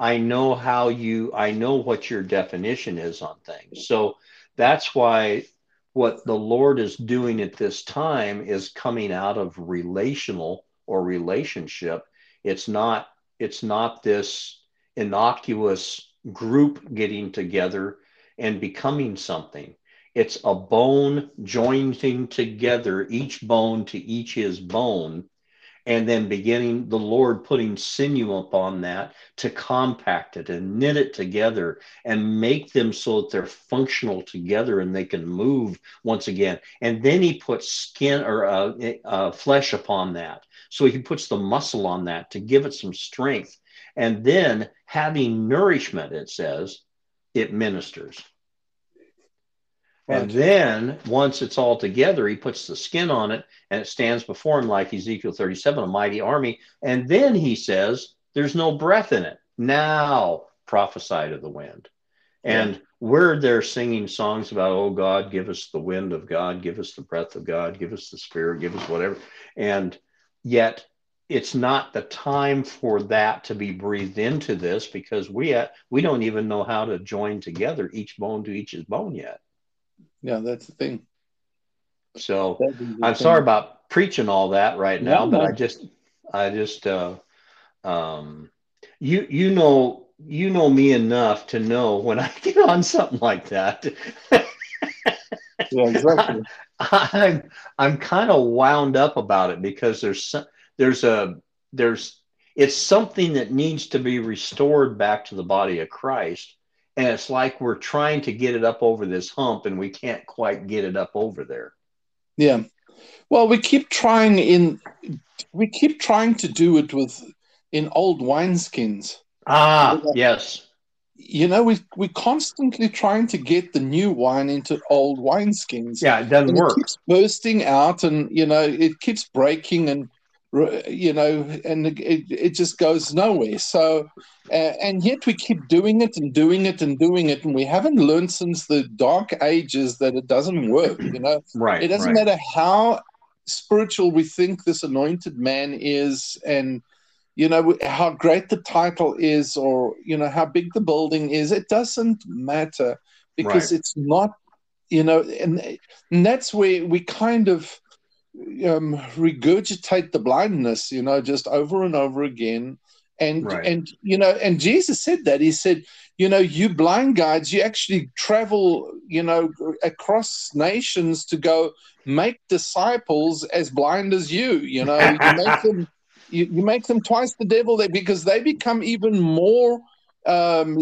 I know how you I know what your definition is on things. So that's why what the Lord is doing at this time is coming out of relational or relationship. It's not it's not this innocuous group getting together and becoming something. It's a bone joining together, each bone to each his bone, and then beginning the Lord putting sinew upon that to compact it and knit it together and make them so that they're functional together and they can move once again. And then he puts skin or uh, uh, flesh upon that. So he puts the muscle on that to give it some strength. And then having nourishment, it says, it ministers. And then once it's all together, he puts the skin on it and it stands before him like Ezekiel 37, a mighty army. And then he says, There's no breath in it. Now prophesy to the wind. And yeah. we're there singing songs about, oh God, give us the wind of God, give us the breath of God, give us the spirit, give us whatever. And yet it's not the time for that to be breathed into this because we uh, we don't even know how to join together each bone to each's bone yet. Yeah, that's the thing. So I'm thing. sorry about preaching all that right now, no, but no. I just, I just, uh, um, you, you know, you know me enough to know when I get on something like that. yeah, exactly. I, I'm, I'm kind of wound up about it because there's, some, there's a, there's, it's something that needs to be restored back to the body of Christ and it's like we're trying to get it up over this hump and we can't quite get it up over there. Yeah. Well we keep trying in we keep trying to do it with in old wineskins. Ah yes. You know we we're constantly trying to get the new wine into old wineskins. Yeah it doesn't and work. it keeps bursting out and you know it keeps breaking and you know, and it, it just goes nowhere. So, uh, and yet we keep doing it and doing it and doing it, and we haven't learned since the dark ages that it doesn't work. You know, right? It doesn't right. matter how spiritual we think this anointed man is, and you know how great the title is, or you know how big the building is. It doesn't matter because right. it's not. You know, and, and that's where we kind of um, regurgitate the blindness, you know, just over and over again. And right. and you know, and Jesus said that he said, you know, you blind guides, you actually travel, you know, across nations to go make disciples as blind as you. You know, you make them you, you make them twice the devil there because they become even more um,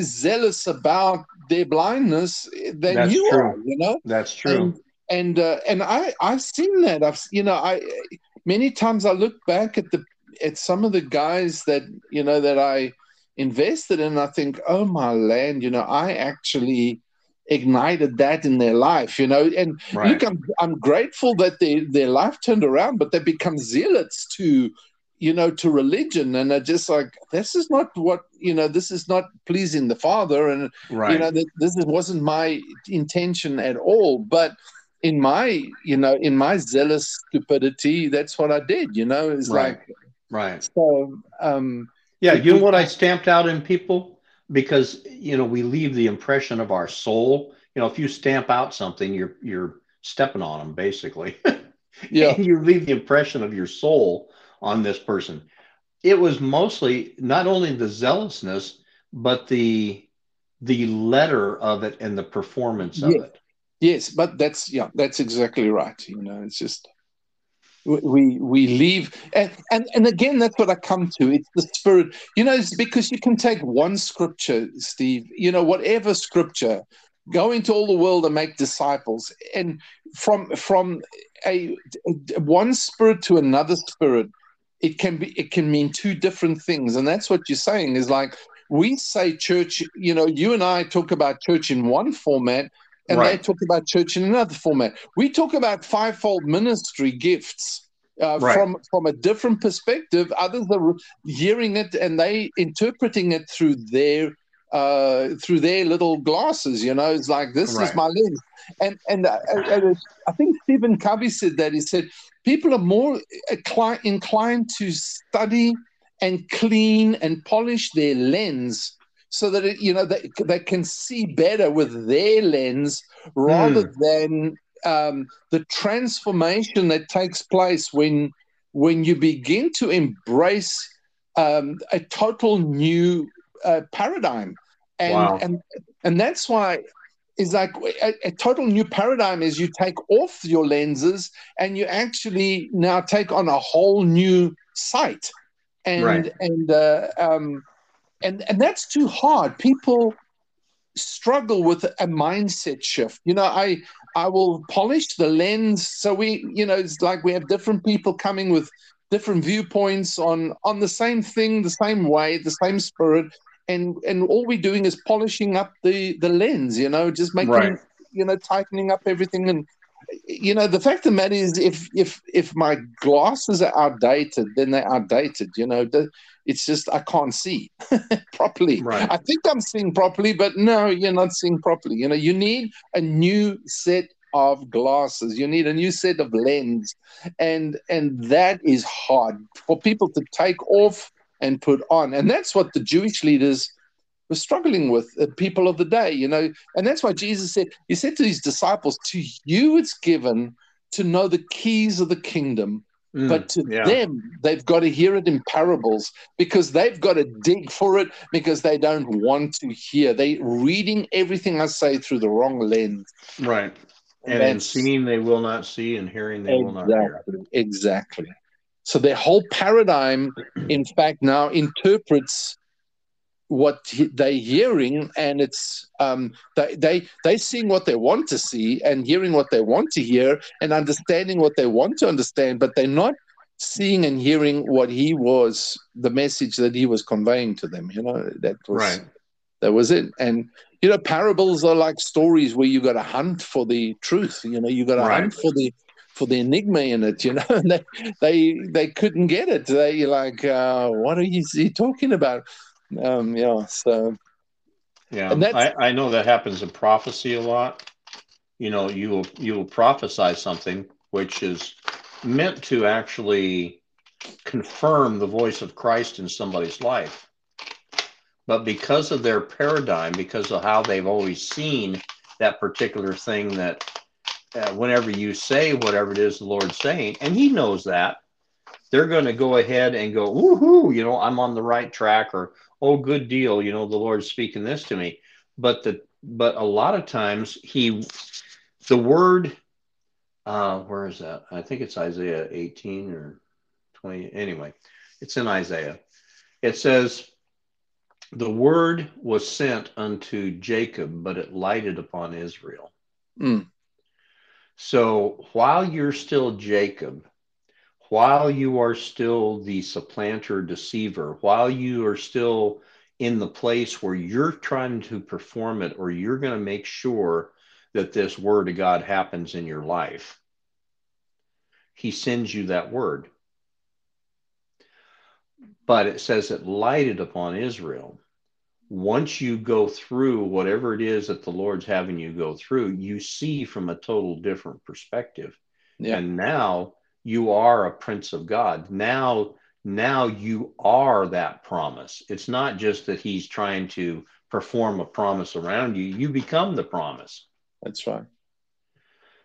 zealous about their blindness than That's you true. are. You know, That's true. And, and uh, and I I've seen that. I've you know I many times I look back at the at some of the guys that you know that I invested in. I think, oh my land, you know, I actually ignited that in their life, you know. And right. look, I'm I'm grateful that their their life turned around, but they become zealots to you know to religion and are just like this is not what you know this is not pleasing the father and right. you know this wasn't my intention at all but in my you know in my zealous stupidity that's what i did you know it's right. like right. so um yeah you know what i stamped out in people? Because you know we leave the impression of our soul. You know if you stamp out something you're you're stepping on them basically. Yeah. You leave the impression of your soul on this person. It was mostly not only the zealousness but the the letter of it and the performance of it Yes, but that's yeah, that's exactly right. You know, it's just we we leave and, and and again that's what i come to it's the spirit you know it's because you can take one scripture steve you know whatever scripture go into all the world and make disciples and from from a, a one spirit to another spirit it can be it can mean two different things and that's what you're saying is like we say church you know you and i talk about church in one format and right. they talk about church in another format. We talk about fivefold ministry gifts uh, right. from from a different perspective. Others are hearing it and they interpreting it through their uh, through their little glasses. You know, it's like this right. is my lens. And and uh, uh, I think Stephen Covey said that he said people are more inclined to study and clean and polish their lens so that it, you know they, they can see better with their lens rather mm. than um, the transformation that takes place when when you begin to embrace um, a total new uh, paradigm and wow. and and that's why is like a, a, total new paradigm is you take off your lenses and you actually now take on a whole new sight and right. and uh, um, and and that's too hard. People struggle with a mindset shift. You know i i will polish the lens. So we you know it's like we have different people coming with different viewpoints on on the same thing the same way the same spirit. And and all we're doing is polishing up the the lens you know just making right. you know tightening up everything. And you know the fact of the matter is if if if my glasses are outdated then they're outdated you know it's just i can't see properly right. i think i'm seeing properly but no you're not seeing properly you know you need a new set of glasses you need a new set of lens and and that is hard for people to take off and put on. And that's what the Jewish leaders were struggling with, the people of the day, you know. And that's why Jesus said, He said to his disciples, To you it's given to know the keys of the kingdom. Mm, but to yeah. them, they've got to hear it in parables because they've got to dig for it because they don't want to hear. They're reading everything I say through the wrong lens. Right. And, and in seeing, they will not see, and hearing, they exactly, will not hear. Exactly. So their whole paradigm, in fact, now interprets what they're hearing, and it's um, they they they seeing what they want to see and hearing what they want to hear and understanding what they want to understand, but they're not seeing and hearing what he was the message that he was conveying to them. You know that was right. that was it, and you know parables are like stories where you got to hunt for the truth. You know you got to right. hunt for the for the enigma in it, you know. And they they they couldn't get it. They like, uh, what are you, you talking about? Um, yeah. So yeah, I, I know that happens in prophecy a lot. You know, you will you will prophesy something which is meant to actually confirm the voice of Christ in somebody's life. But because of their paradigm, because of how they've always seen that particular thing that uh, whenever you say whatever it is the Lord's saying, and He knows that, they're going to go ahead and go, woohoo, you know, I'm on the right track, or oh, good deal, you know, the Lord's speaking this to me. But the but a lot of times He, the word, uh, where is that? I think it's Isaiah 18 or 20. Anyway, it's in Isaiah. It says, the word was sent unto Jacob, but it lighted upon Israel. Mm. So while you're still Jacob, while you are still the supplanter deceiver, while you are still in the place where you're trying to perform it or you're going to make sure that this word of God happens in your life, he sends you that word. But it says it lighted upon Israel once you go through whatever it is that the Lord's having you go through, you see from a total different perspective. Yeah. And now you are a prince of God. Now, now you are that promise. It's not just that he's trying to perform a promise around you, you become the promise. That's right.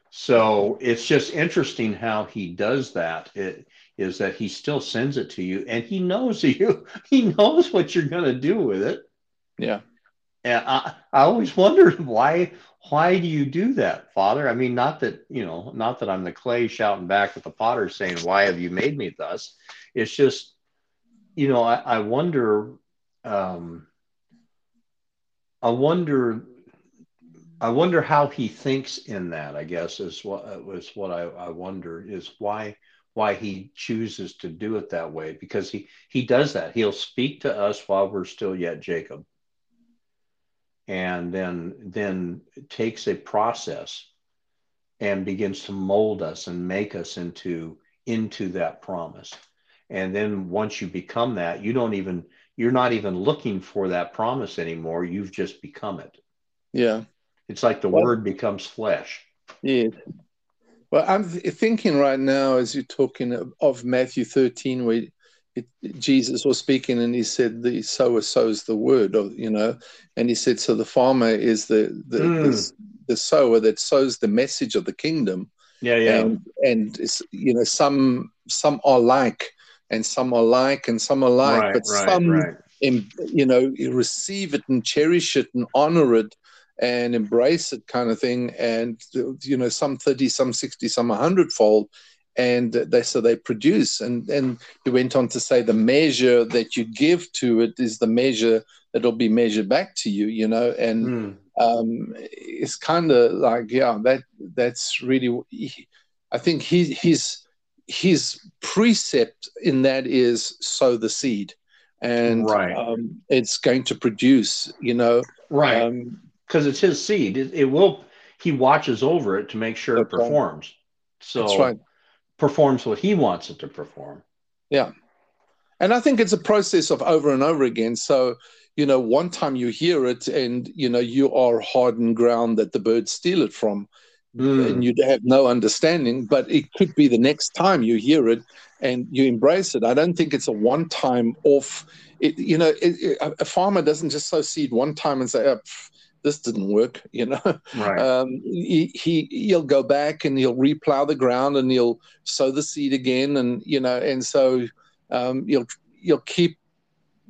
So it's just interesting how he does that. It is that he still sends it to you and he knows you, he knows what you're going to do with it yeah. And I, I always wondered why why do you do that, Father? I mean, not that you know, not that I'm the clay shouting back at the potter saying, Why have you made me thus? It's just, you know, I, I wonder um I wonder I wonder how he thinks in that, I guess, is what was what I, I wonder is why why he chooses to do it that way because he he does that he'll speak to us while we're still yet jacob and then then takes a process and begins to mold us and make us into into that promise. And then once you become that you don't even you're not even looking for that promise anymore. You've just become it. Yeah. It's like the well, word becomes flesh. Yeah. Well i'm thinking right now as you're talking of, of matthew 13 where it, Jesus was speaking and he said, The sower sows the word, or, you know, and he said, So the farmer is the, the, mm. the, the, sower that sows the message of the kingdom. Yeah, yeah. And, and you know, some some are like, and some are like, and some are like, right, but right, some, right. In, you know, receive it and cherish it and honor it and embrace it kind of thing and you know some 30 some 60 some 100 fold and they so they produce. And and he went on to say the measure that you give to it is the measure that'll be measured back to you you know? And mm. um, it's kind of like yeah that that's really i think he, his his precept in that is sow the seed. And right. um, it's going to produce you know? Right. Because um, it's his seed. It, it, will he watches over it to make sure it performs right. so that's right performs what he wants it to perform. Yeah. And I think it's a process of over and over again. So, you know, one time you hear it and, you know, you are hardened ground that the birds steal it from. Mm. And you have no understanding, but it could be the next time you hear it and you embrace it. I don't think it's a one time off. It, you know, it, it, a farmer doesn't just sow seed one time and say, oh, this didn't work you know right. um, he, he he'll go back and he'll replow the ground and he'll sow the seed again and you know and so um, you'll you'll keep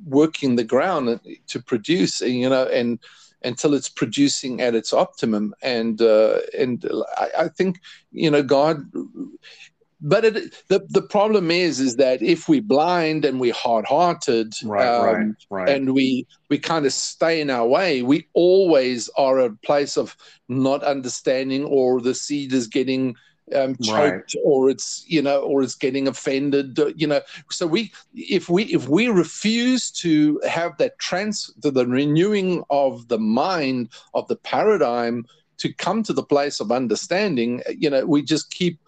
working the ground to produce and you know and until it's producing at its optimum and uh, and I, I think you know god but it, the the problem is is that if we blind and we're hard hearted right, um, right, right. and we we kind of stay in our way we always are a place of not understanding or the seed is getting um, choked right. or it's you know or it's getting offended you know so we if we if we refuse to have that trans to the renewing of the mind of the paradigm to come to the place of understanding you know we just keep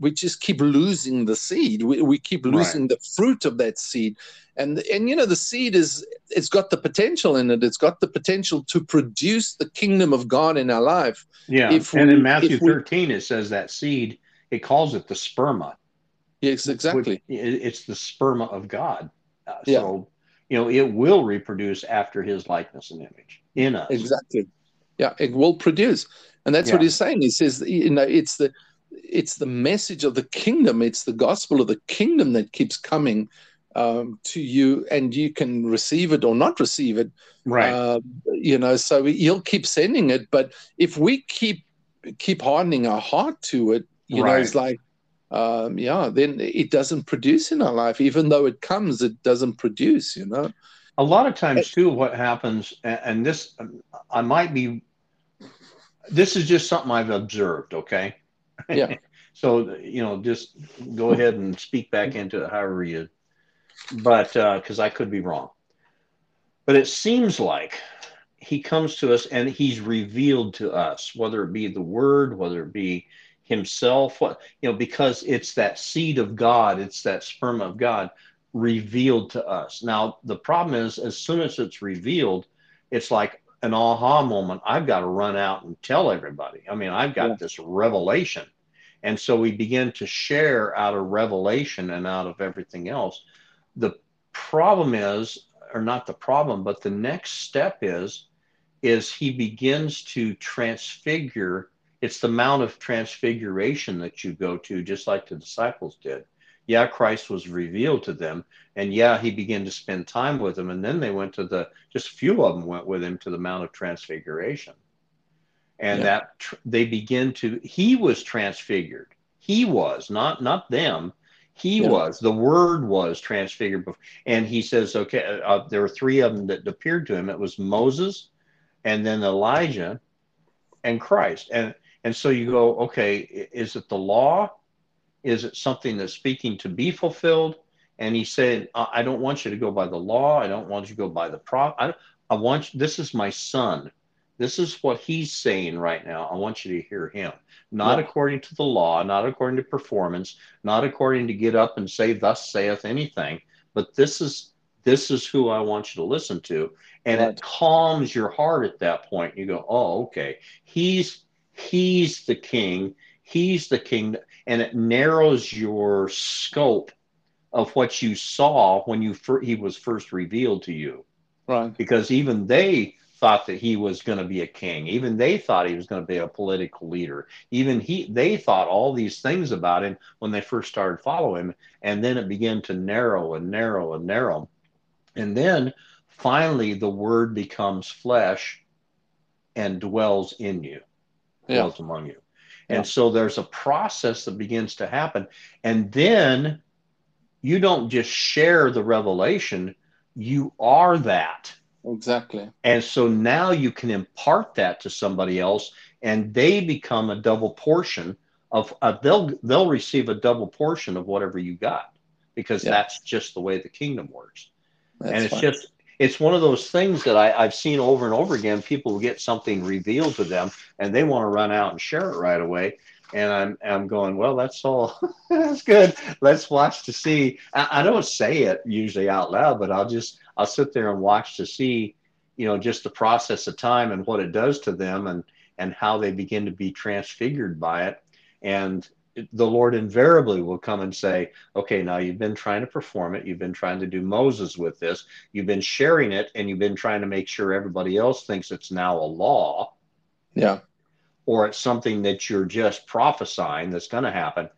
we just keep losing the seed. We, we keep losing right. the fruit of that seed. And and you know the seed is it's got the potential in it. It's got the potential to produce the kingdom of God in our life. Yeah. If and we, in Matthew 13 we, it says that seed it calls it the sperma. Yes, exactly. It's the sperma of God. Uh, yeah. So you know it will reproduce after His likeness and image in us. Exactly. Yeah, it will produce, and that's yeah. what he's saying. He says you know it's the it's the message of the kingdom. It's the gospel of the kingdom that keeps coming um, to you and you can receive it or not receive it. Right. Uh, you know so he'll keep sending it but if we keep keep hardening our heart to it you right. know it's like um, yeah then it doesn't produce in our life. Even though it comes it doesn't produce you know? A lot of times too what happens and this i might be this is just something i've observed okay yeah. so you know, just go ahead and speak back into it however you. But because uh, I could be wrong, but it seems like he comes to us and he's revealed to us, whether it be the word, whether it be himself, what you know, because it's that seed of God, it's that sperm of God revealed to us. Now the problem is, as soon as it's revealed, it's like an aha moment. I've got to run out and tell everybody. I mean, I've got yeah. this revelation. And so we begin to share out of revelation and out of everything else. The problem is, or not the problem, but the next step is, is he begins to transfigure. It's the mount of transfiguration that you go to, just like the disciples did yeah, Christ was revealed to them. And yeah, he began to spend time with them. And then they went to the, just a few of them went with him to the Mount of Transfiguration. And yeah. that tr- they begin to, he was transfigured. He was, not, not them. He yeah. was, the word was transfigured. Before. And he says, okay, uh, uh, there were three of them that appeared to him. It was Moses and then Elijah and Christ. And, and so you go, okay, is it the law? Is it something that's speaking to be fulfilled? And he said, I don't want you to go by the law. I don't want you to go by the prop. I, I want you, this is my son. This is what he's saying right now. I want you to hear him, not yeah. according to the law, not according to performance, not according to get up and say, "Thus saith anything." But this is this is who I want you to listen to, and right. it calms your heart at that point. You go, "Oh, okay, he's he's the king. He's the king and it narrows your scope of what you saw when you fir- he was first revealed to you. Right. Because even they thought that he was going to be a king. Even they thought he was going to be a political leader. Even he they thought all these things about him when they first started following him and then it began to narrow and narrow and narrow. And then finally the word becomes flesh and dwells in you, Yeah. dwells among you. And Yeah. so there's a process that begins to happen. And then you don't just share the revelation, you are that. Exactly. And so now you can impart that to somebody else and they become a double portion of uh, they'll they'll receive a double portion of whatever you got because Yeah. that's just the way the kingdom works. That's and it's fine. just it's one of those things that I, I've seen over and over again. People get something revealed to them and they want to run out and share it right away. And I'm I'm going, well, that's all that's good. Let's watch to see. I, I don't say it usually out loud, but I'll just I'll sit there and watch to see, you know, just the process of time and what it does to them and and how they begin to be transfigured by it. And the Lord invariably will come and say, okay, now you've been trying to perform it. You've been trying to do Moses with this. You've been sharing it and you've been trying to make sure everybody else thinks it's now a law Yeah. or it's something that you're just prophesying that's going to happen.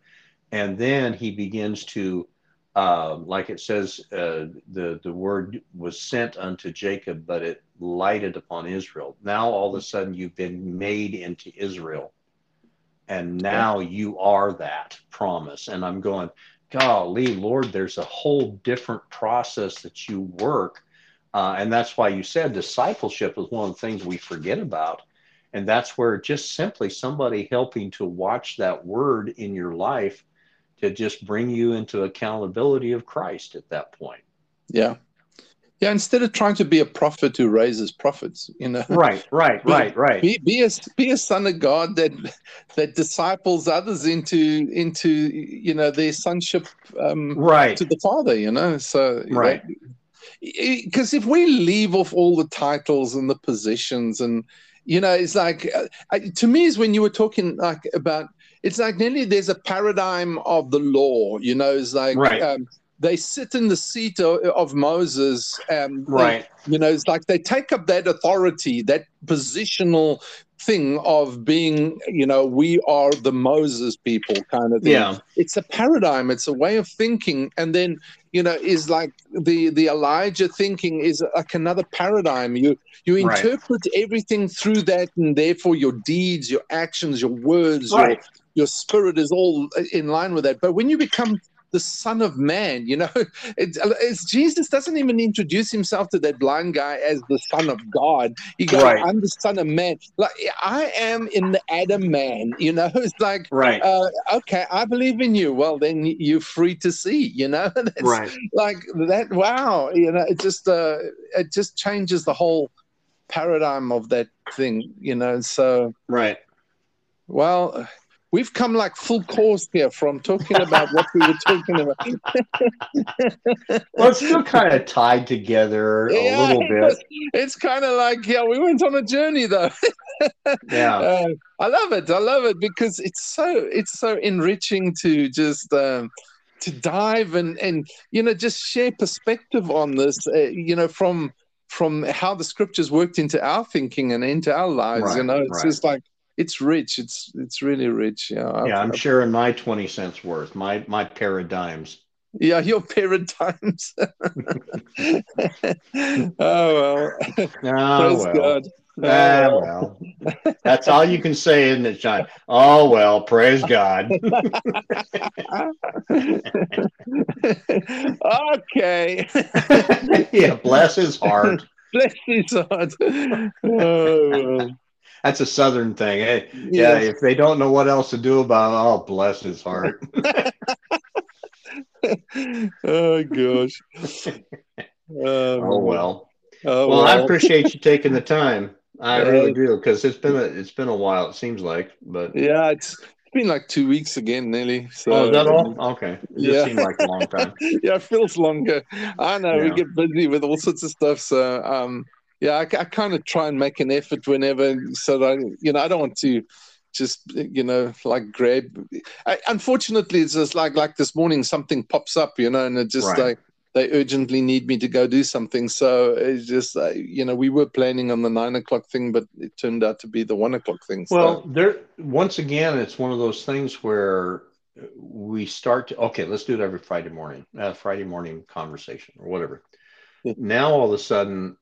And then he begins to, uh, like it says, uh, the, the word was sent unto Jacob, but it lighted upon Israel. Now all of a sudden you've been made into Israel. And now you are that promise. And I'm going, golly, Lord, there's a whole different process that you work. Uh, and that's why you said discipleship is one of the things we forget about. And that's where just simply somebody helping to watch that word in your life to just bring you into accountability of Christ at that point. Yeah. Yeah. Instead of trying to be a prophet who raises prophets, you know, Right, right, right, right. be, be a be a son of God that that disciples others into into you know their sonship um, Right. to the Father. You know, so Right. Because if we leave off all the titles and the positions and you know, it's like uh, to me is when you were talking like about it's like nearly there's a paradigm of the law. You know, it's like Right. um, they sit in the seat of, of Moses. They- Right. you know, it's like they take up that authority, that positional thing of being, you know, we are the Moses people kind of thing. Yeah. It's a paradigm, it's a way of thinking. And then, you know, is like the the Elijah thinking is like another paradigm. You you Right. interpret everything through that, and therefore your deeds, your actions, your words, your your spirit is all in line with that. But when you become the Son of Man, you know, it's, it's Jesus doesn't even introduce himself to that blind guy as the Son of God. He goes, Right. "I'm the Son of Man." Like I am in the Adam man, you know. It's like, Right. uh, okay, I believe in you. Well, then you're free to see, you know. That's Right. like that. Wow, you know, it just uh, it just changes the whole paradigm of that thing, you know. So. Right. Well, we've come like full course here from talking about what we were talking about. Well, it's still kind of tied together a Yeah, little bit. It's kind of like, yeah, we went on a journey though. Yeah. Uh, I love it. I love it because it's so it's so enriching to just um, to dive and and you know just share perspective on this. Uh, you know from from how the scriptures worked into our thinking and into our lives. you know, it's right. just like it's rich. It's it's really rich. Yeah. I've- Yeah, I'm I've- sharing my 20 cents worth, my my paradigms. Yeah, your paradigms. oh well. Oh, Praise well. God. Ah, Oh, well. That's all you can say, isn't it, John? Oh, well, praise God. okay. yeah, bless his heart. Bless his heart. Oh, well. That's a southern thing. eh? yeah, Yeah. if they don't know what else to do about it, oh, bless his heart. oh gosh. Oh, well. Oh, Well, I appreciate you taking the time. I Yeah. really do because it's been a it's been a while. It seems like, but Yeah, it's been like two weeks again, nearly. So oh, that all? Okay, it just Yeah. seemed like a long time. yeah, it feels longer. I know we get busy with all sorts of stuff. So, um, yeah, I, I kind of try and make an effort whenever, so that I, you know, I don't want to just, you know, like grab. I, unfortunately, it's just like like this morning, something pops up, you know, and it just Right. like they urgently need me to go do something. So it's just, uh, you know, we were planning on the nine o'clock thing, but it turned out to be the one o'clock thing. So, Well, there once again, it's one of those things where we start to okay, let's do it every Friday morning, uh, Friday morning conversation or whatever. Yeah. Now all of a sudden,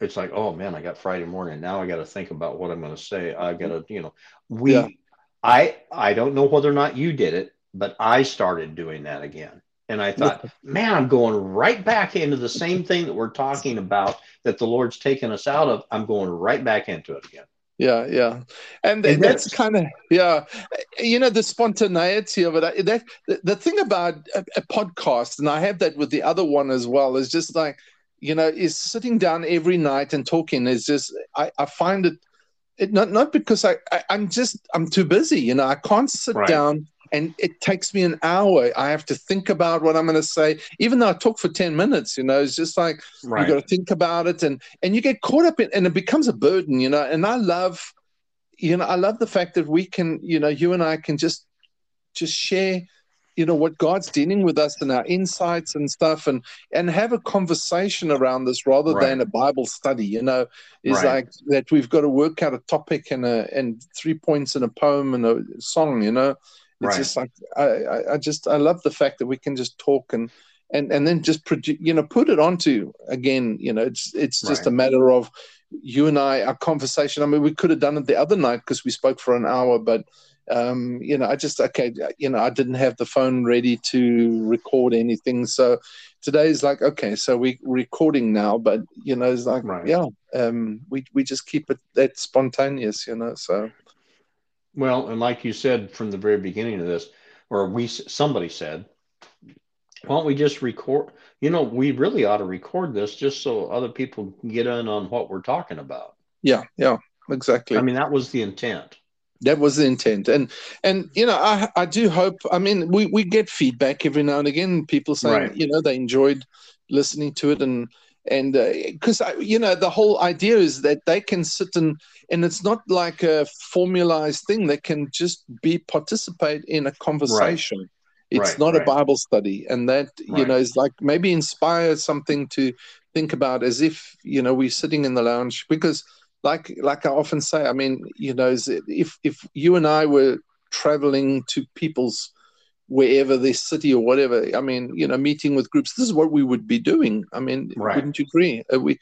it's like, oh man, I got Friday morning. Now I got to think about what I'm going to say. I mm-hmm. got to, you know, we, Yeah. I, I don't know whether or not you did it, but I started doing that again. And I thought, man, I'm going right back into the same thing that we're talking about that the Lord's taken us out of. I'm going right back into it again. Yeah, yeah, and, And that's kind of yeah, you know the spontaneity of it. That the, the thing about a, a podcast, and I have that with the other one as well, is just like you know, is sitting down every night and talking is just I, I find it, it not not because I, I I'm just I'm too busy. You know, I can't sit Right. down. And it takes me an hour. I have to think about what I'm going to say, even though I talk for ten minutes. You know, it's just like you got to think about it and and you get caught up in and it becomes a burden you know and i love you know i love the fact that we can you know you and i can just just share you know what god's dealing with us and our insights and stuff and and have a conversation around this rather Right. than a bible study you know is Right. like that we've got to work out a topic and a and three points in a poem and a song you know it's Right. just like I, I i just i love the fact that we can just talk and and and then just produce you know put it onto again you know it's it's just Right. a matter of you and i our conversation i mean we could have done it the other night because we spoke for an hour but um you know i just okay you know i didn't have the phone ready to record anything so today's like okay so we recording now but you know it's like Right. yeah um we we just keep it that spontaneous you know so Well, and like you said from the very beginning of this, or we somebody said, why don't we just record? You know, we really ought to record this just so other people can get in on what we're talking about. yeah yeah exactly I mean, that was the intent. That was the intent. And and mm. you know i i do hope i mean we we get feedback every now and again people saying Right. you know they enjoyed listening to it and and uh, because you know the whole idea is that they can sit and and it's not like a formalized thing. They can just be participate in a conversation. It's Right, not a bible study. And that you know is like maybe inspire something to think about as if you know we're sitting in the lounge because like like I often say, I mean, you know, if if you and I were traveling to people's wherever their city or whatever, I mean, you know, meeting with groups, this is what we would be doing. I mean, Right. wouldn't you agree? Uh, we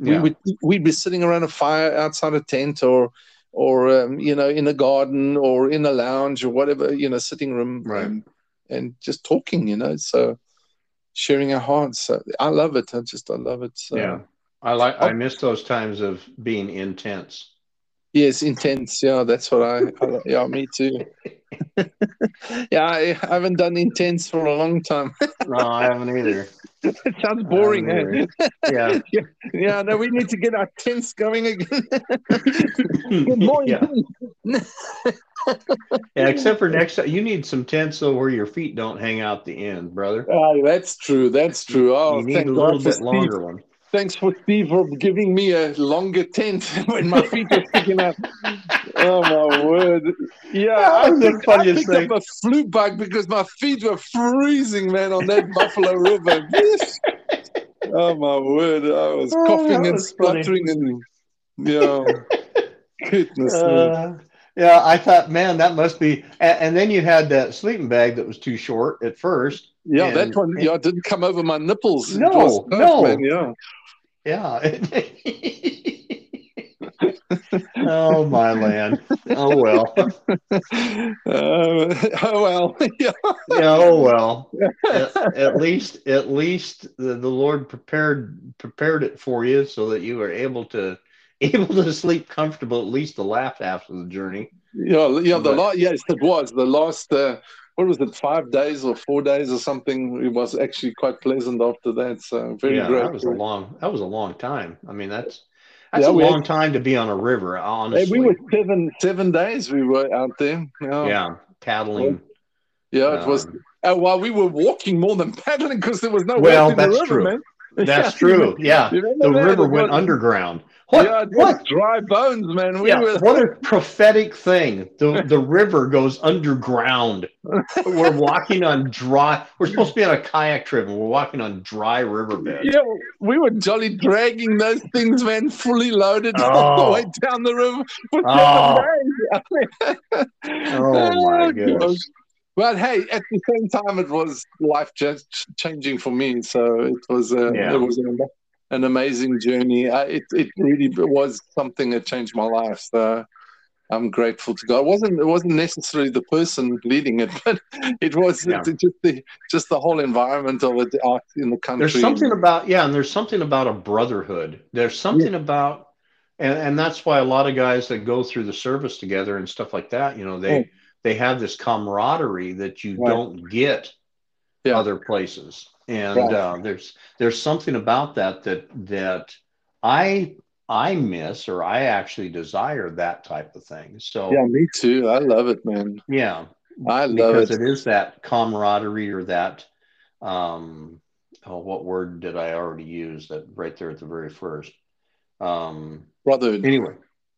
we Yeah. would we'd be sitting around a fire outside a tent or or um, you know in a garden or in a lounge or whatever you know sitting room Right. and, and just talking you know so sharing our hearts so i love it i just i love it so Yeah. I like, I miss those times of being intense. Yes, intense. Yeah, that's what I. I yeah, me too. yeah, I haven't done intense for a long time. No, I haven't either. it sounds boring. Eh? either. Yeah. Yeah, no, we need to get our tense going again. Good morning. yeah. Yeah, except for next time, you need some tents so where your feet don't hang out the end, brother. Ah, that's true. That's true. Oh, you need a little bit Steve. longer one. Thanks for Steve for giving me a longer tent when my feet are sticking out. Oh my word! Yeah, I That's the picked, I funniest picked thing. up a flu bug because my feet were freezing, man, on that Buffalo River. Yes. Oh my word! I was Oh, coughing that and was funny. spluttering and yeah, goodness me. Uh, yeah, I thought, man, that must be. And, and then you had that sleeping bag that was too short at first. Yeah, and- that one. Yeah, didn't come over my nipples. No, was no. man, yeah. Yeah. oh my land. Oh well. Uh, oh well, yeah. Oh well. At, at least, at least the, the Lord prepared prepared it for you so that you were able to able to sleep comfortable at least the last half of the journey. Yeah, yeah, the But- last, yes, it was the last. Uh, what was it? Five days or four days or something. It was actually quite pleasant after that. So very yeah, great. that was a long that was a long time. I mean, that's that's Yeah, a we had- long time to be on a river. Honestly, we were seven seven days. We were out there. Yeah, yeah, paddling. yeah. It was. um, Uh, while we were walking more than paddling because there was no Well, well, in the that's river, true. man. That's true. Yeah, the river went was- underground. What? Yeah, what? dry bones, man. We yeah, were. what a prophetic thing. The the river goes underground. We're walking on dry. We're supposed to be on a kayak trip, and we're walking on dry riverbed. Yeah, we were jolly dragging those things, man, fully loaded all Oh. the way down the river for Oh. seven days. Oh, my goodness. But hey, at the same time, it was life changing for me. So it was, uh, Yeah. it was, uh, an amazing journey. I, it it really was something that changed my life. So I'm grateful to God. It wasn't it wasn't necessarily the person leading it, but it was yeah. just the just the whole environment of it out in the country. There's something about yeah, and there's something about a brotherhood. There's something yeah. about and, and that's why a lot of guys that go through the service together and stuff like that, you know, they yeah. they have this camaraderie that you right. don't get other places. And right. uh, there's there's something about that that that I I miss or I actually desire that type of thing. So yeah, me too. I love it, man. Yeah, I love it. because it. it is that camaraderie or that um, oh, what word did I already use that right there at the very first? Um, brotherhood. Anyway,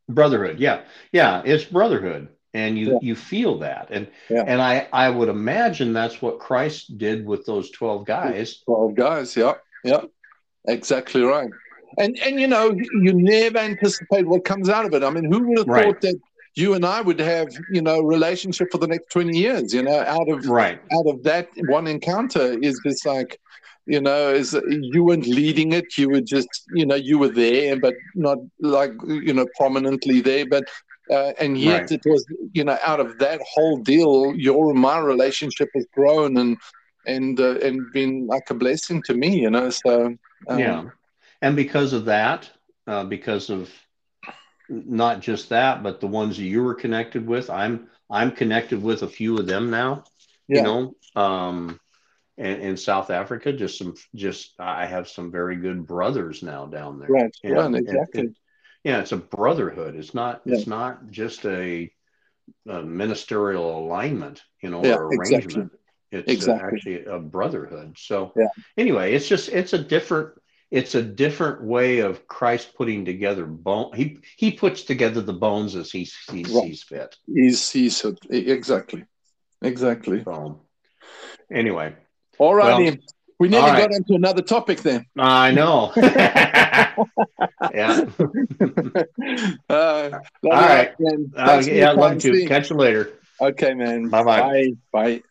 brotherhood. Yeah, yeah, it's brotherhood, and you yeah. you feel that, and yeah. and I I would imagine that's what Christ did with those twelve guys. Twelve guys. Yeah, yeah, exactly right and and you know you never anticipate what comes out of it. I mean, who would have right. thought that you and I would have you know relationship for the next twenty years? You know, out of right out of that one encounter is just like you know is you weren't leading it you were just you know you were there but not like you know prominently there but uh, and yet right. it was you know out of that whole deal your and my relationship has grown and and uh, and been like a blessing to me you know so um, yeah and because of that, uh, because of not just that, but the ones that you were connected with, I'm I'm connected with a few of them now. Yeah. You know, um, and in South Africa, just some just I have some very good brothers now down there. Right, and, right, exactly. And, yeah, it's a brotherhood. It's not. Yeah. It's not just a, a, ministerial alignment, you know, yeah, or arrangement. Exactly. It's exactly. actually a brotherhood. So yeah. anyway, it's just it's a different it's a different way of Christ putting together bone. He he puts together the bones as he, he right. sees fit. He sees it exactly, exactly. So, anyway, all righty. Well, we nearly right. got into another topic then. I know. yeah. uh, all right. Uh, yeah, love to. Catch you later. Okay, man. Bye-bye. Bye. Bye.